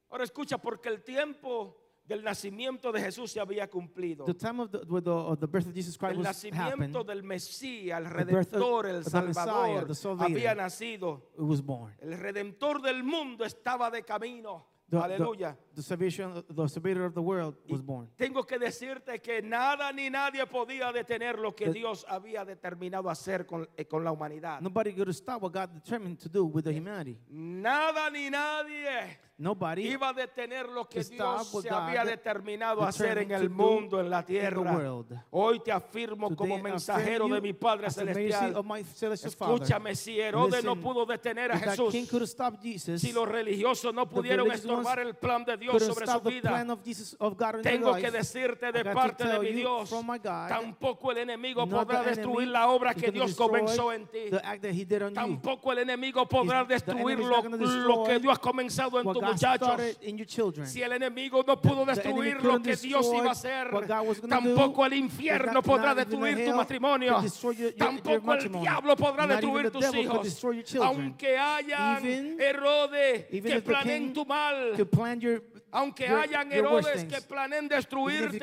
[SPEAKER 2] Ahora escucha, porque el tiempo del nacimiento de Jesús se había cumplido.
[SPEAKER 3] The time of the, the, of the birth of Jesus Christ
[SPEAKER 2] El
[SPEAKER 3] was
[SPEAKER 2] nacimiento del Mesías, el Redentor, el
[SPEAKER 3] Messiah,
[SPEAKER 2] Salvador,
[SPEAKER 3] Savior.
[SPEAKER 2] había nacido.
[SPEAKER 3] it was born.
[SPEAKER 2] El Redentor del mundo estaba de camino. Aleluya.
[SPEAKER 3] The, the salvation, the savior of the world was born.
[SPEAKER 2] Tengo que decirte que nada ni nadie podía detener lo que Dios había determinado hacer con, eh, con la humanidad.
[SPEAKER 3] Nobody could stop what God determined to do with the humanity.
[SPEAKER 2] Nada ni nadie
[SPEAKER 3] Nobody
[SPEAKER 2] iba a detener lo que Dios se
[SPEAKER 3] God
[SPEAKER 2] había determinado hacer en el mundo, en la tierra. Hoy te afirmo
[SPEAKER 3] Today
[SPEAKER 2] como mensajero de mi Padre Celestial. Escúchame, si Herodes no pudo detener a Jesús, si los religiosos no pudieron estorbar el plan de Dios sobre su vida,
[SPEAKER 3] of Jesus of
[SPEAKER 2] tengo que decirte de parte de mi Dios,
[SPEAKER 3] God,
[SPEAKER 2] tampoco el enemigo podrá destruir la obra que Dios comenzó en ti. Tampoco el enemigo podrá destruir lo, que Dios ha comenzado en tus muchachos. Si el enemigo no pudo
[SPEAKER 3] The- the enemy
[SPEAKER 2] destruir lo que Dios iba a hacer,
[SPEAKER 3] do,
[SPEAKER 2] tampoco el infierno podrá destruir tu matrimonio.
[SPEAKER 3] your- your
[SPEAKER 2] Tampoco el diablo podrá
[SPEAKER 3] Not
[SPEAKER 2] destruir tus hijos. Aunque Herodes
[SPEAKER 3] even
[SPEAKER 2] que
[SPEAKER 3] king
[SPEAKER 2] tu mal. Aunque
[SPEAKER 3] your-
[SPEAKER 2] hayan Herodes que
[SPEAKER 3] be
[SPEAKER 2] destruirte,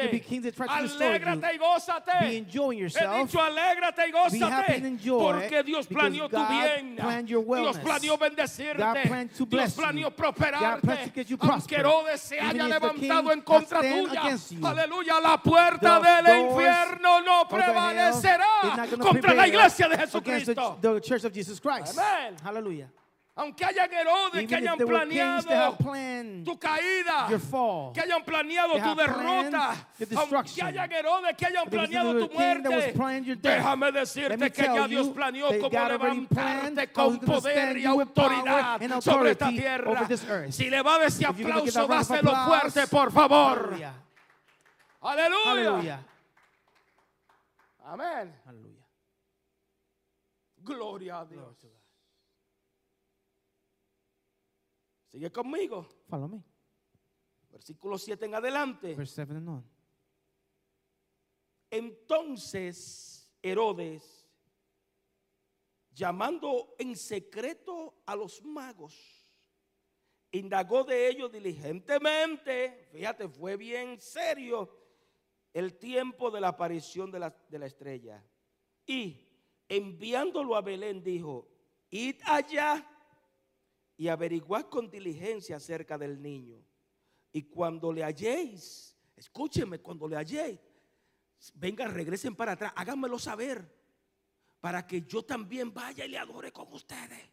[SPEAKER 2] alégrate y gózate.
[SPEAKER 3] be enjoying
[SPEAKER 2] He
[SPEAKER 3] yourself.
[SPEAKER 2] dicho alégrate y gózate. Porque Dios planeó tu bien. Dios planeó bendecirte. Dios planeó prosperarte. Aunque. Herodes se haya levantado en contra tuya. Aleluya. La puerta del infierno no prevalecerá contra la iglesia de Jesucristo.
[SPEAKER 3] the church of Jesus Christ.
[SPEAKER 2] Amén.
[SPEAKER 3] Hallelujah.
[SPEAKER 2] Aunque hayan Herodes que
[SPEAKER 3] Even if
[SPEAKER 2] hayan planeado tu caída.
[SPEAKER 3] your fall,
[SPEAKER 2] que hayan planeado tu derrota, aunque hayan Herodes que hayan planeado tu muerte, déjame decirte que ya Dios planeó cómo levantarte con poder y autoridad sobre esta tierra. Si le va a
[SPEAKER 3] give
[SPEAKER 2] aplauso, dáselo fuerte, por favor. Aleluya. Amén.
[SPEAKER 3] Hallelujah.
[SPEAKER 2] Gloria a Dios. Sigue conmigo.
[SPEAKER 3] Follow me.
[SPEAKER 2] Versículo 7 en adelante.
[SPEAKER 3] Verse 7 and on.
[SPEAKER 2] Entonces Herodes, llamando en secreto a los magos, indagó de ellos diligentemente, fíjate, fue bien serio el tiempo de la aparición de la, de la estrella. Y enviándolo a Belén dijo, id allá y averiguad con diligencia acerca del niño. Y cuando le halléis, escúcheme, cuando le halléis, vengan, regresen para atrás, háganmelo saber, para que yo también vaya y le adore con ustedes.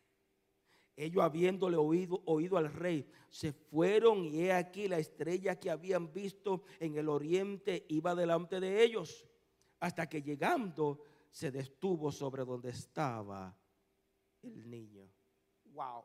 [SPEAKER 2] Ellos habiéndole oído, oído al rey, se fueron y he aquí la estrella que habían visto en el oriente iba delante de ellos, hasta que llegando se detuvo sobre donde estaba el niño. Wow.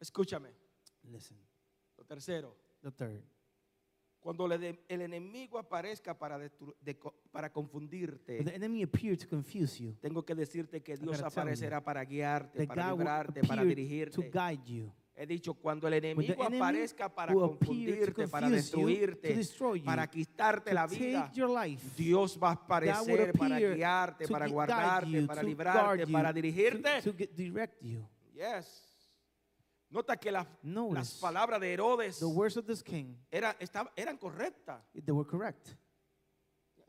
[SPEAKER 2] Escúchame.
[SPEAKER 3] Listen.
[SPEAKER 2] Lo tercero.
[SPEAKER 3] The third.
[SPEAKER 2] Cuando le el enemigo aparezca para, de para confundirte,
[SPEAKER 3] the enemy to confuse you,
[SPEAKER 2] tengo que decirte que Dios aparecerá para guiarte, para librarte, para
[SPEAKER 3] appear to
[SPEAKER 2] dirigirte.
[SPEAKER 3] guide you.
[SPEAKER 2] He dicho, cuando el enemigo aparezca para
[SPEAKER 3] to
[SPEAKER 2] confundirte, para
[SPEAKER 3] to
[SPEAKER 2] destruirte,
[SPEAKER 3] you,
[SPEAKER 2] para quitarte
[SPEAKER 3] to
[SPEAKER 2] la vida,
[SPEAKER 3] life,
[SPEAKER 2] Dios va a aparecer para guiarte,
[SPEAKER 3] to
[SPEAKER 2] para guardarte,
[SPEAKER 3] you,
[SPEAKER 2] para
[SPEAKER 3] to
[SPEAKER 2] librarte,
[SPEAKER 3] you,
[SPEAKER 2] para
[SPEAKER 3] to-
[SPEAKER 2] dirigirte.
[SPEAKER 3] to, direct you.
[SPEAKER 2] Yes. Nota que las, las palabras de Herodes
[SPEAKER 3] the words of this king,
[SPEAKER 2] era- estaban- eran correctas.
[SPEAKER 3] they were correct.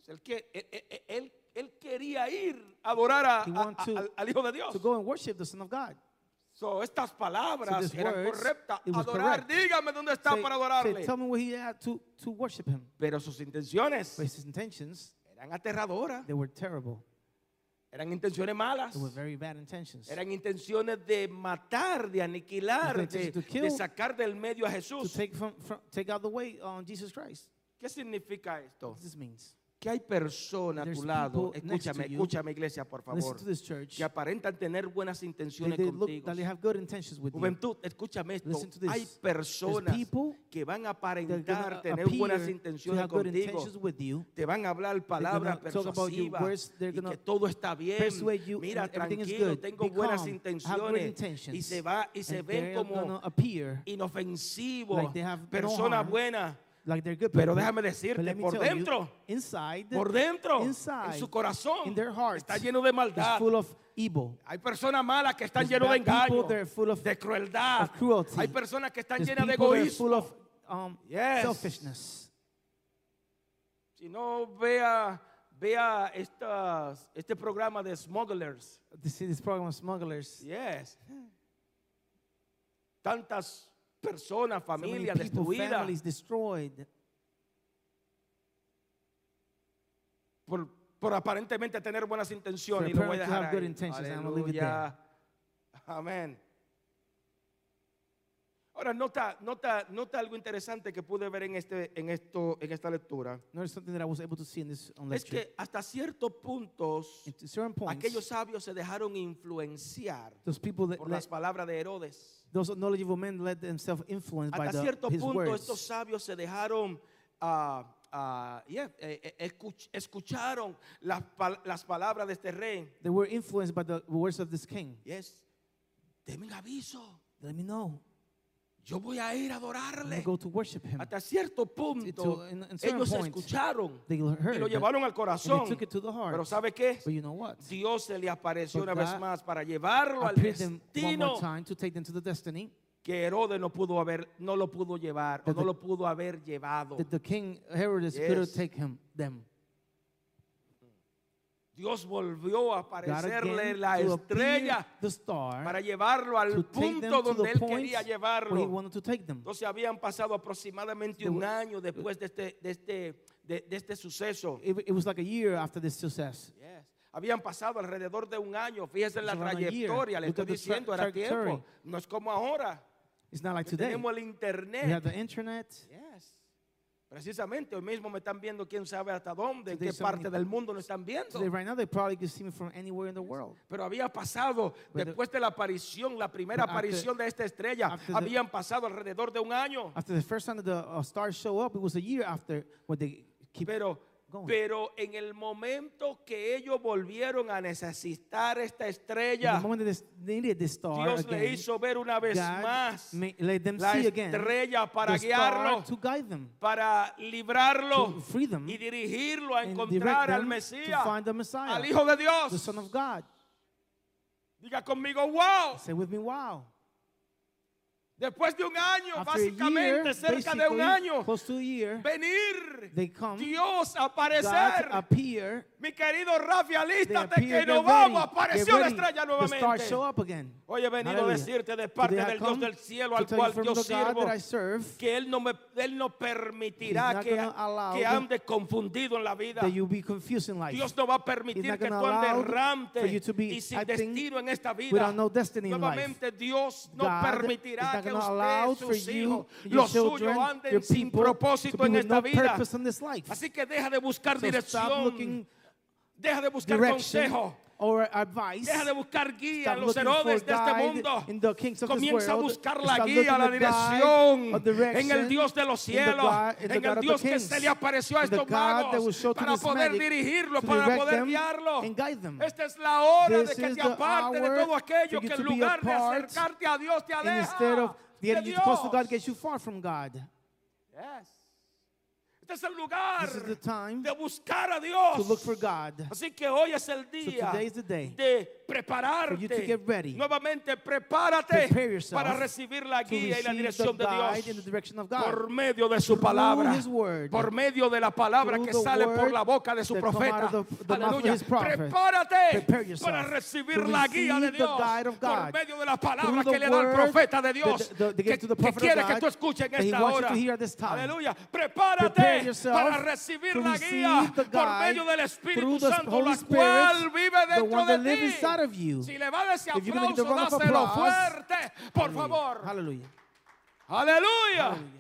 [SPEAKER 2] Él, que- él- él- él- quería ir a adorar a-
[SPEAKER 3] to-
[SPEAKER 2] al, al Hijo de Dios.
[SPEAKER 3] To go and worship the Son of God.
[SPEAKER 2] So, estas palabras
[SPEAKER 3] So
[SPEAKER 2] eran
[SPEAKER 3] words,
[SPEAKER 2] correctas. Adorar,
[SPEAKER 3] correct.
[SPEAKER 2] dígame dónde está
[SPEAKER 3] Say-
[SPEAKER 2] para
[SPEAKER 3] say,
[SPEAKER 2] adorarle.
[SPEAKER 3] tell me where he had to, to worship him.
[SPEAKER 2] Pero sus intenciones
[SPEAKER 3] But his intentions,
[SPEAKER 2] eran aterradoras,
[SPEAKER 3] they were terrible.
[SPEAKER 2] Eran intenciones malas,
[SPEAKER 3] They were very bad intentions.
[SPEAKER 2] eran intenciones de matar, de aniquilar, de,
[SPEAKER 3] intentions to kill,
[SPEAKER 2] de sacar del medio a
[SPEAKER 3] To
[SPEAKER 2] Jesús.
[SPEAKER 3] take, from, from, take out the weight on Jesus Christ.
[SPEAKER 2] ¿Qué significa esto?
[SPEAKER 3] What this means.
[SPEAKER 2] Que hay personas a tu lado, escúchame,
[SPEAKER 3] you.
[SPEAKER 2] escúchame iglesia, por favor,
[SPEAKER 3] church.
[SPEAKER 2] que aparentan tener buenas intenciones
[SPEAKER 3] they
[SPEAKER 2] contigo.
[SPEAKER 3] they you.
[SPEAKER 2] Juventud, escúchame esto.
[SPEAKER 3] Listen to this.
[SPEAKER 2] Hay personas que van a aparentar tener buenas intenciones contigo.
[SPEAKER 3] you.
[SPEAKER 2] Te van a hablar palabras persuasivas y que todo está bien.
[SPEAKER 3] you
[SPEAKER 2] Mira, tranquilo, tengo buenas intenciones. Y se va y se ven como inofensivos,
[SPEAKER 3] like
[SPEAKER 2] personas buenas.
[SPEAKER 3] Like they're good
[SPEAKER 2] Pero déjame
[SPEAKER 3] But
[SPEAKER 2] decirte, por
[SPEAKER 3] tell you,
[SPEAKER 2] dentro,
[SPEAKER 3] inside,
[SPEAKER 2] por dentro, en
[SPEAKER 3] inside,
[SPEAKER 2] su corazón,
[SPEAKER 3] in their hearts,
[SPEAKER 2] está lleno de maldad.
[SPEAKER 3] full of evil.
[SPEAKER 2] Hay personas malas que están llenas de engaño,
[SPEAKER 3] full of-
[SPEAKER 2] de crueldad.
[SPEAKER 3] of cruelty.
[SPEAKER 2] Hay personas que están llenas de egoísmo.
[SPEAKER 3] full of um,
[SPEAKER 2] Yes.
[SPEAKER 3] selfishness.
[SPEAKER 2] Si no, vea, vea estas, este programa de Smugglers.
[SPEAKER 3] See this program of smugglers.
[SPEAKER 2] Yes. Tantas personas,
[SPEAKER 3] So
[SPEAKER 2] familias
[SPEAKER 3] people,
[SPEAKER 2] destruidas por, por aparentemente tener buenas intenciones. Y lo voy a dejar ahí. Amén. Ahora nota, nota, nota algo interesante que pude ver en este, en esto, en esta lectura.
[SPEAKER 3] Notice something that I was able to see in this
[SPEAKER 2] Es que hasta ciertos puntos
[SPEAKER 3] points,
[SPEAKER 2] aquellos sabios se dejaron influenciar
[SPEAKER 3] those people that
[SPEAKER 2] por
[SPEAKER 3] let,
[SPEAKER 2] las palabras de Herodes.
[SPEAKER 3] those knowledgeable men let themselves influenced by
[SPEAKER 2] Hasta
[SPEAKER 3] the,
[SPEAKER 2] cierto
[SPEAKER 3] his
[SPEAKER 2] punto
[SPEAKER 3] words.
[SPEAKER 2] estos sabios se dejaron, ah, ah, yeah, eh, eh, escuch- escucharon las, pal- las palabras de este rey.
[SPEAKER 3] They were influenced by the words of this king.
[SPEAKER 2] Yes, denme aviso,
[SPEAKER 3] Let me know.
[SPEAKER 2] Yo voy a ir a adorarle.
[SPEAKER 3] go to worship him.
[SPEAKER 2] Hasta cierto punto
[SPEAKER 3] to- in- in
[SPEAKER 2] ellos
[SPEAKER 3] points,
[SPEAKER 2] escucharon
[SPEAKER 3] They
[SPEAKER 2] y lo
[SPEAKER 3] heard,
[SPEAKER 2] llevaron al
[SPEAKER 3] and
[SPEAKER 2] corazón.
[SPEAKER 3] they took it to the heart.
[SPEAKER 2] Pero ¿sabe qué?
[SPEAKER 3] But you know what?
[SPEAKER 2] Dios se le apareció
[SPEAKER 3] But
[SPEAKER 2] una vez más para llevarlo al destino
[SPEAKER 3] time to take them to the destiny
[SPEAKER 2] que Herodes no pudo haber, no lo pudo llevar o no
[SPEAKER 3] the-
[SPEAKER 2] lo pudo haber llevado.
[SPEAKER 3] that the king Herodes
[SPEAKER 2] Yes.
[SPEAKER 3] take him them.
[SPEAKER 2] Dios volvió a aparecerle la estrella para llevarlo al punto
[SPEAKER 3] to
[SPEAKER 2] donde él quería llevarlo. Entonces habían pasado aproximadamente un año después de este, de este, de, de este suceso.
[SPEAKER 3] It, was like a year after this success.
[SPEAKER 2] Yes. Habían pasado alrededor de un año. Fíjese en la trayectoria. Le estoy diciendo, era tiempo. No es como ahora.
[SPEAKER 3] It's not like today.
[SPEAKER 2] Tenemos el
[SPEAKER 3] We have
[SPEAKER 2] internet.
[SPEAKER 3] the internet.
[SPEAKER 2] Yes. Precisamente hoy mismo me están viendo quién sabe hasta dónde, en qué parte del mundo nos están viendo.
[SPEAKER 3] Today, right now, they probably can see me from anywhere in the world.
[SPEAKER 2] Pero había pasado,
[SPEAKER 3] But the-
[SPEAKER 2] después de la aparición, la primera
[SPEAKER 3] after-
[SPEAKER 2] aparición de esta estrella,
[SPEAKER 3] the-
[SPEAKER 2] habían pasado alrededor de un año.
[SPEAKER 3] After the first time that the uh, stars show up, it was a year after when they keep
[SPEAKER 2] Pero. Pero en el momento que ellos volvieron a necesitar esta estrella, Dios
[SPEAKER 3] again,
[SPEAKER 2] le hizo ver una vez
[SPEAKER 3] God
[SPEAKER 2] más
[SPEAKER 3] ma- let them
[SPEAKER 2] la
[SPEAKER 3] see again
[SPEAKER 2] estrella para guiarlo,
[SPEAKER 3] to guide them,
[SPEAKER 2] para librarlo y dirigirlo a encontrar al Mesías,
[SPEAKER 3] to find the Messiah,
[SPEAKER 2] al Hijo de
[SPEAKER 3] the
[SPEAKER 2] Dios.
[SPEAKER 3] Son of God.
[SPEAKER 2] Diga conmigo, wow.
[SPEAKER 3] Say with me, wow.
[SPEAKER 2] Después de un año,
[SPEAKER 3] After a year,
[SPEAKER 2] básicamente cerca de un año,
[SPEAKER 3] close to a year,
[SPEAKER 2] venir
[SPEAKER 3] they come,
[SPEAKER 2] Dios a
[SPEAKER 3] God
[SPEAKER 2] aparecer.
[SPEAKER 3] appear,
[SPEAKER 2] Mi querido Rafi, alístate
[SPEAKER 3] appear,
[SPEAKER 2] que
[SPEAKER 3] they're
[SPEAKER 2] no vamos. Apareció la estrella nuevamente.
[SPEAKER 3] show up again.
[SPEAKER 2] Hoy he venido a decirte de parte del Dios del cielo al cual yo sirvo que Él no, me, él no permitirá que, que
[SPEAKER 3] the-
[SPEAKER 2] ande confundido en la vida. Dios no va a permitir que tú andes errante y sin destino en esta vida. Nuevamente Dios no permitirá que usted, sus hijos, los suyos anden sin propósito en esta vida. Así que deja de buscar dirección, deja de buscar consejo.
[SPEAKER 3] Or advice.
[SPEAKER 2] Deja de buscar guía en los Herodes de este mundo.
[SPEAKER 3] in the kings of this
[SPEAKER 2] Comienza a buscar la guía, la dirección en el Dios de los
[SPEAKER 3] in the
[SPEAKER 2] cielos, en
[SPEAKER 3] God
[SPEAKER 2] el
[SPEAKER 3] of the
[SPEAKER 2] Dios que se le apareció a estos magos para poder dirigirlo, para poder guiarlo. Esta es la hora de que te
[SPEAKER 3] the
[SPEAKER 2] aparte de todo aquello que en lugar de acercarte a Dios te aleja
[SPEAKER 3] instead of getting you close to God, gets you far from God.
[SPEAKER 2] Yes. Este es el lugar de buscar a Dios.
[SPEAKER 3] to look for God.
[SPEAKER 2] Así que hoy es el día
[SPEAKER 3] today is the day
[SPEAKER 2] de prepararte. Nuevamente, prepárate para recibir la guía y la dirección de Dios por medio de su palabra, por medio de la palabra que sale por la boca de su profeta. Aleluya. Prepárate para recibir la guía de Dios por medio de la palabra que le da el profeta de Dios que, quiere que tú escuches en esta hora. Aleluya. Prepárate para recibir la guía por medio del Espíritu Santo, la cual vive dentro de ti.
[SPEAKER 3] Inside of you.
[SPEAKER 2] Si le va a ese
[SPEAKER 3] If you're give the round of applause.
[SPEAKER 2] fuerte, por favor.
[SPEAKER 3] Hallelujah.
[SPEAKER 2] Aleluya.
[SPEAKER 3] Hallelujah.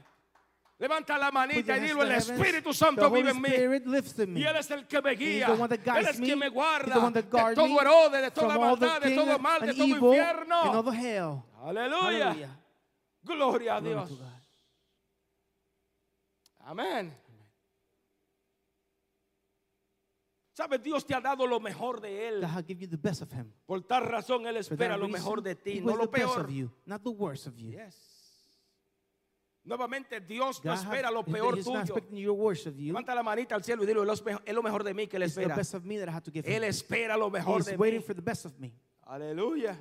[SPEAKER 2] Levanta la manita y dilo, el. Espíritu Santo vive en mí. Y Él es el que me guía. Él es quien me guarda de todo error, de toda maldad, de todo mal, de todo infierno. Aleluya.
[SPEAKER 3] Hallelujah.
[SPEAKER 2] Gloria a Dios. Amén. ¿Sabes? Dios te ha dado lo mejor de Él.
[SPEAKER 3] God give you the best of Him.
[SPEAKER 2] Por tal razón Él espera lo mejor de ti, no lo peor.
[SPEAKER 3] not the worst of you.
[SPEAKER 2] Yes. Nuevamente, Dios no espera lo peor tuyo. Levanta la manita al cielo y dilo, "Él es lo mejor de mí que Él espera.
[SPEAKER 3] best of me that I have to give
[SPEAKER 2] Él espera lo mejor
[SPEAKER 3] He's
[SPEAKER 2] de
[SPEAKER 3] waiting
[SPEAKER 2] mí.
[SPEAKER 3] for the best of me.
[SPEAKER 2] Aleluya.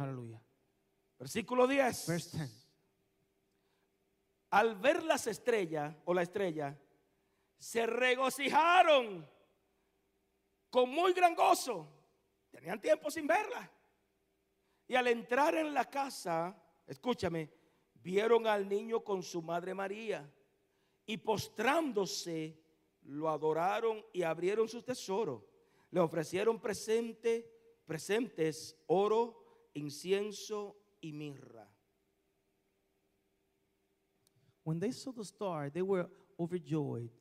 [SPEAKER 2] Versículo 10.
[SPEAKER 3] Verse 10.
[SPEAKER 2] Al ver las estrellas o la estrella, se regocijaron con muy gran gozo. Tenían tiempo sin verla. Y al entrar en la casa, escúchame, vieron al niño con su madre María. Y postrándose, lo adoraron y abrieron sus tesoros. Le ofrecieron presente, presentes, oro, incienso y mirra.
[SPEAKER 3] When they saw the star, they were overjoyed.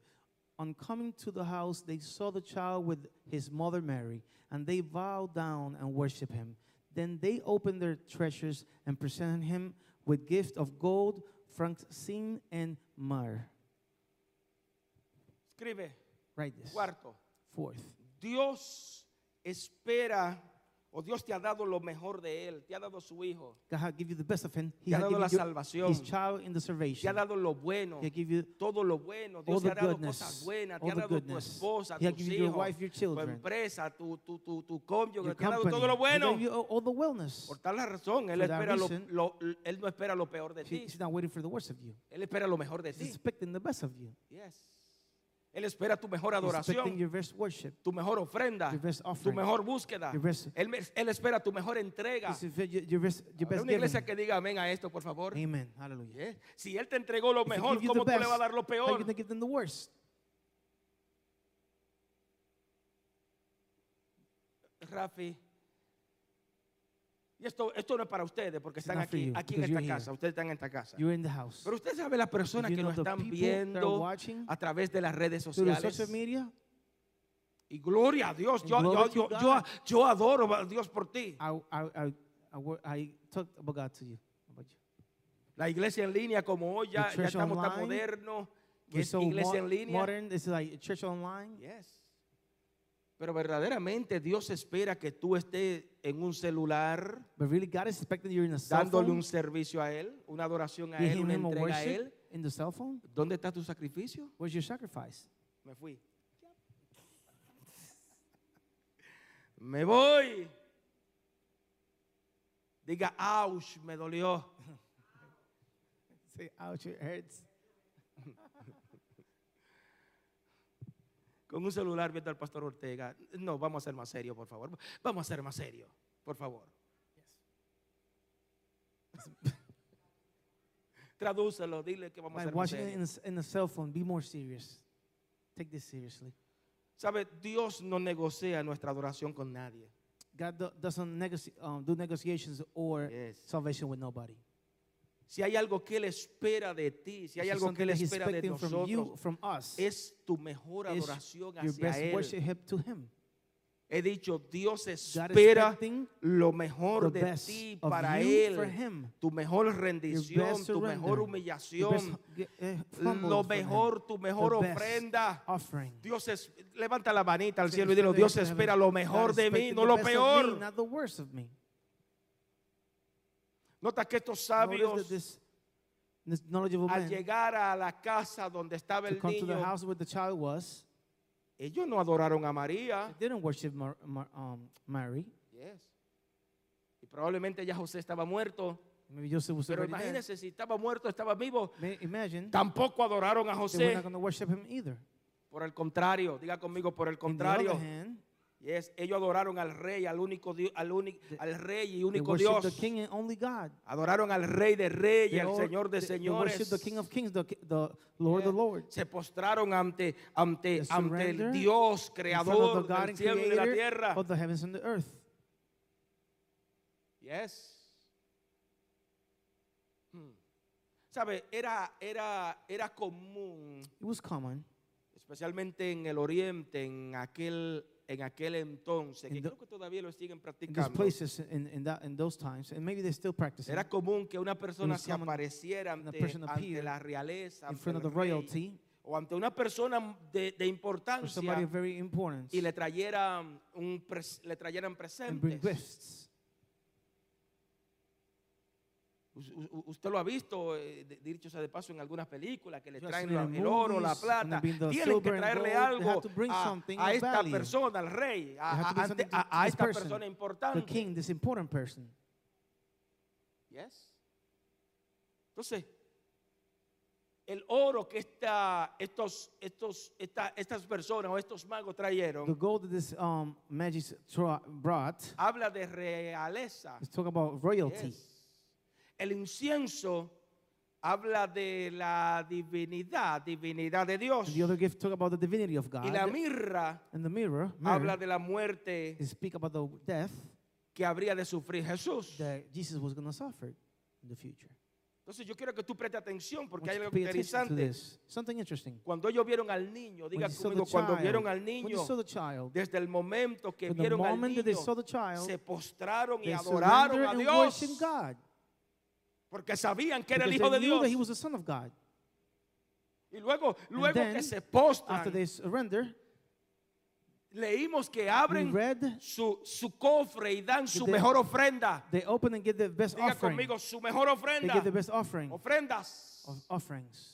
[SPEAKER 3] On coming to the house, they saw the child with his mother Mary, and they bowed down and worshiped him. Then they opened their treasures and presented him with gift of gold, frankincense, and myrrh.
[SPEAKER 2] Escribe,
[SPEAKER 3] Write this.
[SPEAKER 2] cuarto.
[SPEAKER 3] Fourth,
[SPEAKER 2] Dios espera, o Dios te ha dado lo mejor de Él, te ha dado su Hijo,
[SPEAKER 3] God give you the best of him. He
[SPEAKER 2] Te ha dado la salvación.
[SPEAKER 3] his child in the
[SPEAKER 2] te ha
[SPEAKER 3] salvation.
[SPEAKER 2] dado lo bueno,
[SPEAKER 3] He give you
[SPEAKER 2] todo lo bueno. Dios te ha dado
[SPEAKER 3] goodness,
[SPEAKER 2] cosas buenas, te ha dado tu esposa,
[SPEAKER 3] He
[SPEAKER 2] tus
[SPEAKER 3] you your
[SPEAKER 2] hijos,
[SPEAKER 3] wife, your
[SPEAKER 2] tu empresa, tu, tu, tu, tu cónyuge, te ha dado todo lo bueno.
[SPEAKER 3] you all, the wellness.
[SPEAKER 2] Por tal razón, Él, espera lo, lo- él no espera lo peor de
[SPEAKER 3] He-
[SPEAKER 2] ti,
[SPEAKER 3] He's not waiting for the worst of you.
[SPEAKER 2] Él espera lo mejor de
[SPEAKER 3] He's
[SPEAKER 2] ti.
[SPEAKER 3] expecting the best of you.
[SPEAKER 2] Yes. Él espera tu mejor adoración,
[SPEAKER 3] your best worship.
[SPEAKER 2] tu mejor ofrenda,
[SPEAKER 3] Your best
[SPEAKER 2] tu mejor búsqueda.
[SPEAKER 3] Your best-
[SPEAKER 2] Él, espera tu mejor entrega.
[SPEAKER 3] Your, best,
[SPEAKER 2] una iglesia
[SPEAKER 3] giving.
[SPEAKER 2] que diga amén a esto, por favor.
[SPEAKER 3] Amen. Hallelujah.
[SPEAKER 2] ¿Eh? Si Él te entregó lo mejor, ¿cómo tú le vas a dar lo peor? Rafi. Y esto, esto no es para ustedes, porque
[SPEAKER 3] It's
[SPEAKER 2] están aquí,
[SPEAKER 3] you,
[SPEAKER 2] aquí en esta
[SPEAKER 3] you're here.
[SPEAKER 2] casa. Ustedes están en esta casa.
[SPEAKER 3] You're in the house.
[SPEAKER 2] Pero usted sabe las personas que nos están viendo
[SPEAKER 3] watching
[SPEAKER 2] a través de las redes sociales.
[SPEAKER 3] media.
[SPEAKER 2] Y gloria a Dios. Yo, yo, yo, yo, yo adoro a Dios por ti.
[SPEAKER 3] I, I, I, talked about God to you. About you.
[SPEAKER 2] La iglesia en línea, como hoy ya, ya estamos tan
[SPEAKER 3] online,
[SPEAKER 2] modernos, que es
[SPEAKER 3] so
[SPEAKER 2] iglesia
[SPEAKER 3] mo-
[SPEAKER 2] en línea.
[SPEAKER 3] modern. Is like church online.
[SPEAKER 2] Yes. Pero verdaderamente Dios espera que tú estés en un celular
[SPEAKER 3] But really, God is expecting you in a cell
[SPEAKER 2] dándole
[SPEAKER 3] phone,
[SPEAKER 2] un servicio a Él, una adoración a Él,
[SPEAKER 3] giving
[SPEAKER 2] una
[SPEAKER 3] Him a
[SPEAKER 2] entrega a Él.
[SPEAKER 3] in the cell phone.
[SPEAKER 2] ¿Dónde está tu sacrificio?
[SPEAKER 3] Where's your sacrifice?
[SPEAKER 2] Me fui. Me voy. Diga, ouch, me dolió. (laughs)
[SPEAKER 3] Say, ouch, it hurts.
[SPEAKER 2] Con un celular viendo al pastor Ortega. No, vamos a ser más serios, por favor. Vamos a ser más serios, por favor. (laughs) Tradúcelo, dile que vamos a ser más
[SPEAKER 3] in
[SPEAKER 2] serios.
[SPEAKER 3] a, in a cell phone, be more serious. Take this seriously.
[SPEAKER 2] ¿Sabe? Dios no negocia nuestra adoración con nadie.
[SPEAKER 3] God do, doesn't negoci- um, do negotiations or
[SPEAKER 2] Yes.
[SPEAKER 3] salvation with nobody.
[SPEAKER 2] Si hay algo que Él espera de ti, si hay algo que Él espera de
[SPEAKER 3] expecting from you,
[SPEAKER 2] nosotros,
[SPEAKER 3] from us,
[SPEAKER 2] es tu mejor adoración hacia Él. He dicho, Dios espera lo mejor de ti para Él.
[SPEAKER 3] Him.
[SPEAKER 2] Tu mejor rendición, tu mejor humillación,
[SPEAKER 3] eh,
[SPEAKER 2] lo mejor, tu mejor ofrenda. Dios es, levanta la manita al cielo y dilo,
[SPEAKER 3] "Father,
[SPEAKER 2] Dios espera lo mejor de mí, no lo peor.
[SPEAKER 3] not the worst of me.
[SPEAKER 2] Nota que estos sabios
[SPEAKER 3] this, this knowledgeable
[SPEAKER 2] al llegar a la casa donde estaba el niño,
[SPEAKER 3] house where the child was,
[SPEAKER 2] ellos no adoraron a María.
[SPEAKER 3] they didn't worship Mar, Mar, um, Mary.
[SPEAKER 2] Yes. Y probablemente ya José estaba muerto.
[SPEAKER 3] Maybe Joseph was
[SPEAKER 2] Pero
[SPEAKER 3] dead.
[SPEAKER 2] imagínense si estaba muerto, estaba vivo.
[SPEAKER 3] Ma- Imagine
[SPEAKER 2] Tampoco adoraron a José. Por el contrario, diga conmigo, por el contrario.
[SPEAKER 3] hand,
[SPEAKER 2] Yes, ellos adoraron al rey, al único Dios, al, único, al rey y
[SPEAKER 3] they
[SPEAKER 2] único Dios.
[SPEAKER 3] the King and only God.
[SPEAKER 2] Adoraron al rey de reyes,
[SPEAKER 3] They
[SPEAKER 2] al
[SPEAKER 3] all-
[SPEAKER 2] Señor de
[SPEAKER 3] they- they
[SPEAKER 2] señores.
[SPEAKER 3] the King of Kings, the, the Lord of the Lord.
[SPEAKER 2] Se postraron ante, ante,
[SPEAKER 3] They
[SPEAKER 2] ante el Dios creador del cielo y de la tierra.
[SPEAKER 3] of the heavens and the earth.
[SPEAKER 2] Yes. Hmm. ¿Sabe? Era, era, era común,
[SPEAKER 3] It was common
[SPEAKER 2] especialmente en el oriente, en aquel, en aquel entonces, que
[SPEAKER 3] In the-
[SPEAKER 2] creo que todavía lo siguen practicando.
[SPEAKER 3] places in, in, that, in those times, and maybe they still practice
[SPEAKER 2] Era común que una persona se apareciera ante, ante la realeza, ante el rey,
[SPEAKER 3] royalty
[SPEAKER 2] o ante una persona de, importancia
[SPEAKER 3] very importance
[SPEAKER 2] y le un pres- le trayeran presentes.
[SPEAKER 3] gifts.
[SPEAKER 2] Us- u- Usted lo ha visto, eh, dicho sea de paso, en algunas películas que le
[SPEAKER 3] Just
[SPEAKER 2] traen
[SPEAKER 3] the
[SPEAKER 2] el oro, la
[SPEAKER 3] movies,
[SPEAKER 2] plata.
[SPEAKER 3] the
[SPEAKER 2] Tienen que traerle algo a, a esta persona, al rey, a, a- a- a esta
[SPEAKER 3] person,
[SPEAKER 2] persona
[SPEAKER 3] The
[SPEAKER 2] importante.
[SPEAKER 3] king, this important person.
[SPEAKER 2] Yes. Entonces, el oro que esta, estos, estos, esta- estas personas o estos magos
[SPEAKER 3] The
[SPEAKER 2] trajeron
[SPEAKER 3] gold that this um, magic brought
[SPEAKER 2] habla de realeza.
[SPEAKER 3] is talk about royalty.
[SPEAKER 2] Yes. El incienso habla de la divinidad, divinidad de Dios.
[SPEAKER 3] The other gift talk about the divinity of God.
[SPEAKER 2] Y la mirra
[SPEAKER 3] and the mirror,
[SPEAKER 2] habla
[SPEAKER 3] mirror
[SPEAKER 2] de la muerte
[SPEAKER 3] is speak about the death
[SPEAKER 2] que habría de sufrir Jesús.
[SPEAKER 3] that Jesus was going to suffer in the future.
[SPEAKER 2] Entonces yo quiero que tú prestes atención porque hay algo interesante.
[SPEAKER 3] Something interesting.
[SPEAKER 2] Cuando ellos vieron al niño, diga conmigo, cuando vieron al niño,
[SPEAKER 3] child,
[SPEAKER 2] desde el momento que vieron al niño,
[SPEAKER 3] saw the child,
[SPEAKER 2] se postraron y adoraron a Dios. Porque sabían que era el hijo
[SPEAKER 3] they
[SPEAKER 2] de Dios.
[SPEAKER 3] he was the son of God.
[SPEAKER 2] Y luego, luego que
[SPEAKER 3] then,
[SPEAKER 2] se
[SPEAKER 3] After
[SPEAKER 2] postran,
[SPEAKER 3] they surrender,
[SPEAKER 2] leímos que abren
[SPEAKER 3] read,
[SPEAKER 2] su, su cofre y dan su
[SPEAKER 3] they-
[SPEAKER 2] mejor ofrenda.
[SPEAKER 3] they open and give the best
[SPEAKER 2] Diga
[SPEAKER 3] offering.
[SPEAKER 2] conmigo, su mejor
[SPEAKER 3] They
[SPEAKER 2] ofrenda.
[SPEAKER 3] give the best offering
[SPEAKER 2] Ofrendas.
[SPEAKER 3] of offerings.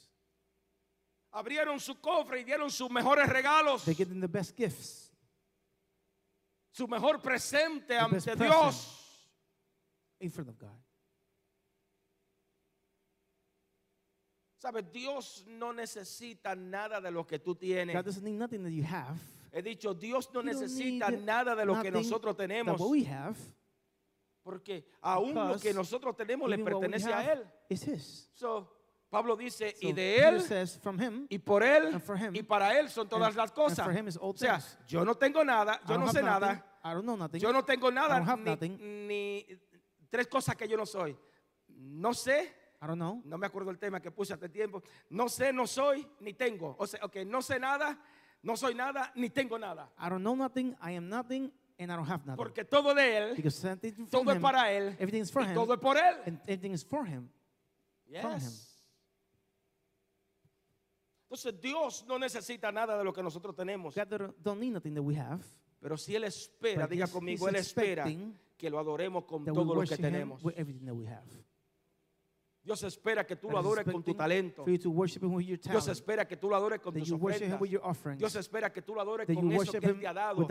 [SPEAKER 2] Abrieron su cofre y dieron sus mejores regalos.
[SPEAKER 3] They give them the best gifts,
[SPEAKER 2] Su mejor presente
[SPEAKER 3] The
[SPEAKER 2] ante. Dios.
[SPEAKER 3] in front of God.
[SPEAKER 2] ¿Sabes? Dios no necesita nada de lo que tú tienes.
[SPEAKER 3] God doesn't need nothing that you have.
[SPEAKER 2] He dicho, Dios no necesita nada de lo que nosotros tenemos.
[SPEAKER 3] what we have,
[SPEAKER 2] Porque aún lo que nosotros tenemos le pertenece a Él.
[SPEAKER 3] is His.
[SPEAKER 2] So, Pablo dice,
[SPEAKER 3] So
[SPEAKER 2] y de Él,
[SPEAKER 3] says, from Him,
[SPEAKER 2] y por Él,
[SPEAKER 3] and for him,
[SPEAKER 2] y para Él son todas
[SPEAKER 3] and-
[SPEAKER 2] las cosas. O sea,
[SPEAKER 3] things.
[SPEAKER 2] yo no tengo nada, yo no sé
[SPEAKER 3] nothing,
[SPEAKER 2] nada,
[SPEAKER 3] I don't know nothing.
[SPEAKER 2] yo no tengo nada,
[SPEAKER 3] I don't have
[SPEAKER 2] ni,
[SPEAKER 3] nothing.
[SPEAKER 2] ni tres cosas que yo no soy. No sé,
[SPEAKER 3] I don't know.
[SPEAKER 2] no me acuerdo el tema que puse hace tiempo. No sé, no soy, ni tengo. O sea, ok, no sé nada, no soy nada, ni tengo nada.
[SPEAKER 3] I don't know nothing. I am nothing, and I don't have nothing.
[SPEAKER 2] Porque todo de Él,
[SPEAKER 3] from
[SPEAKER 2] todo es
[SPEAKER 3] Him,
[SPEAKER 2] para Él,
[SPEAKER 3] everything is for
[SPEAKER 2] y
[SPEAKER 3] Him,
[SPEAKER 2] todo es por Él.
[SPEAKER 3] and everything is for Him. from
[SPEAKER 2] Yes.
[SPEAKER 3] him.
[SPEAKER 2] Entonces Dios no necesita nada de lo que nosotros tenemos,
[SPEAKER 3] God don't, need nothing that we have.
[SPEAKER 2] pero si Él espera,
[SPEAKER 3] But
[SPEAKER 2] diga conmigo, Él espera que lo adoremos con
[SPEAKER 3] That we
[SPEAKER 2] todo lo que tenemos.
[SPEAKER 3] with everything that we have.
[SPEAKER 2] Dios espera que tú lo adores con tu talento. Dios espera que tú lo adores con tus ofrendas. Dios espera que tú lo adores con eso que Él te ha dado.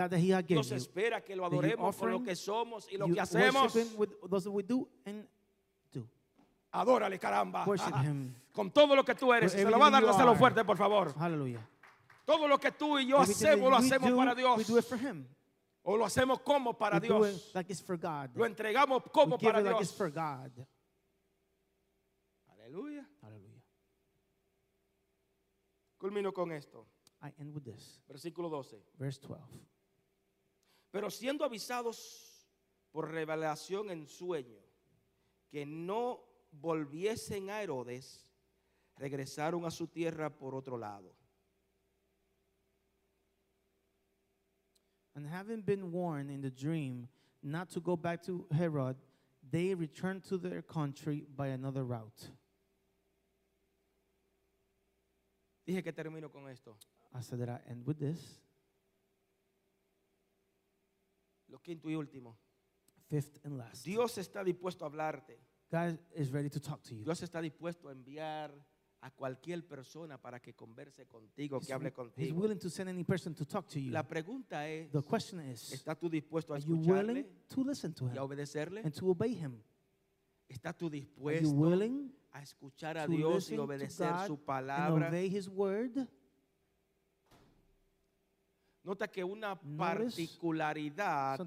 [SPEAKER 2] Dios espera que lo adoremos con lo que somos y lo que hacemos. Adórale, caramba.
[SPEAKER 3] Him.
[SPEAKER 2] Con todo lo que tú eres. Se lo va a dar, dáselo fuerte, por favor.
[SPEAKER 3] Hallelujah.
[SPEAKER 2] Todo lo que tú y yo hacemos, lo hacemos para Dios. O lo hacemos como para Dios.
[SPEAKER 3] it like it's for God.
[SPEAKER 2] Lo entregamos como para
[SPEAKER 3] it like it's
[SPEAKER 2] Dios.
[SPEAKER 3] for God.
[SPEAKER 2] Aleluya.
[SPEAKER 3] Hallelujah.
[SPEAKER 2] Culmino con esto.
[SPEAKER 3] I end with this.
[SPEAKER 2] Versículo 12.
[SPEAKER 3] Verse 12.
[SPEAKER 2] Pero siendo avisados por revelación en sueño que no volviesen a Herodes, regresaron a su tierra por otro lado.
[SPEAKER 3] And having been warned in the dream not to go back to Herod, they returned to their country by another route.
[SPEAKER 2] Dije que termino con esto.
[SPEAKER 3] I said that I end with this.
[SPEAKER 2] Lo quinto y último.
[SPEAKER 3] Fifth and last.
[SPEAKER 2] Dios está dispuesto a hablarte.
[SPEAKER 3] God is ready to talk to you.
[SPEAKER 2] Dios está dispuesto a enviar a cualquier persona para que converse contigo,
[SPEAKER 3] He's,
[SPEAKER 2] que hable
[SPEAKER 3] he's
[SPEAKER 2] contigo.
[SPEAKER 3] willing to send any person to talk to you.
[SPEAKER 2] La pregunta es,
[SPEAKER 3] The question is,
[SPEAKER 2] ¿estás tú dispuesto a
[SPEAKER 3] are you
[SPEAKER 2] escucharle
[SPEAKER 3] willing to listen to
[SPEAKER 2] y a
[SPEAKER 3] him
[SPEAKER 2] obedecerle?
[SPEAKER 3] and to obey him?
[SPEAKER 2] ¿Estás tú
[SPEAKER 3] Are you
[SPEAKER 2] dispuesto
[SPEAKER 3] willing
[SPEAKER 2] a escuchar a
[SPEAKER 3] to
[SPEAKER 2] Dios y obedecer su palabra?
[SPEAKER 3] his word?
[SPEAKER 2] Nota que una particularidad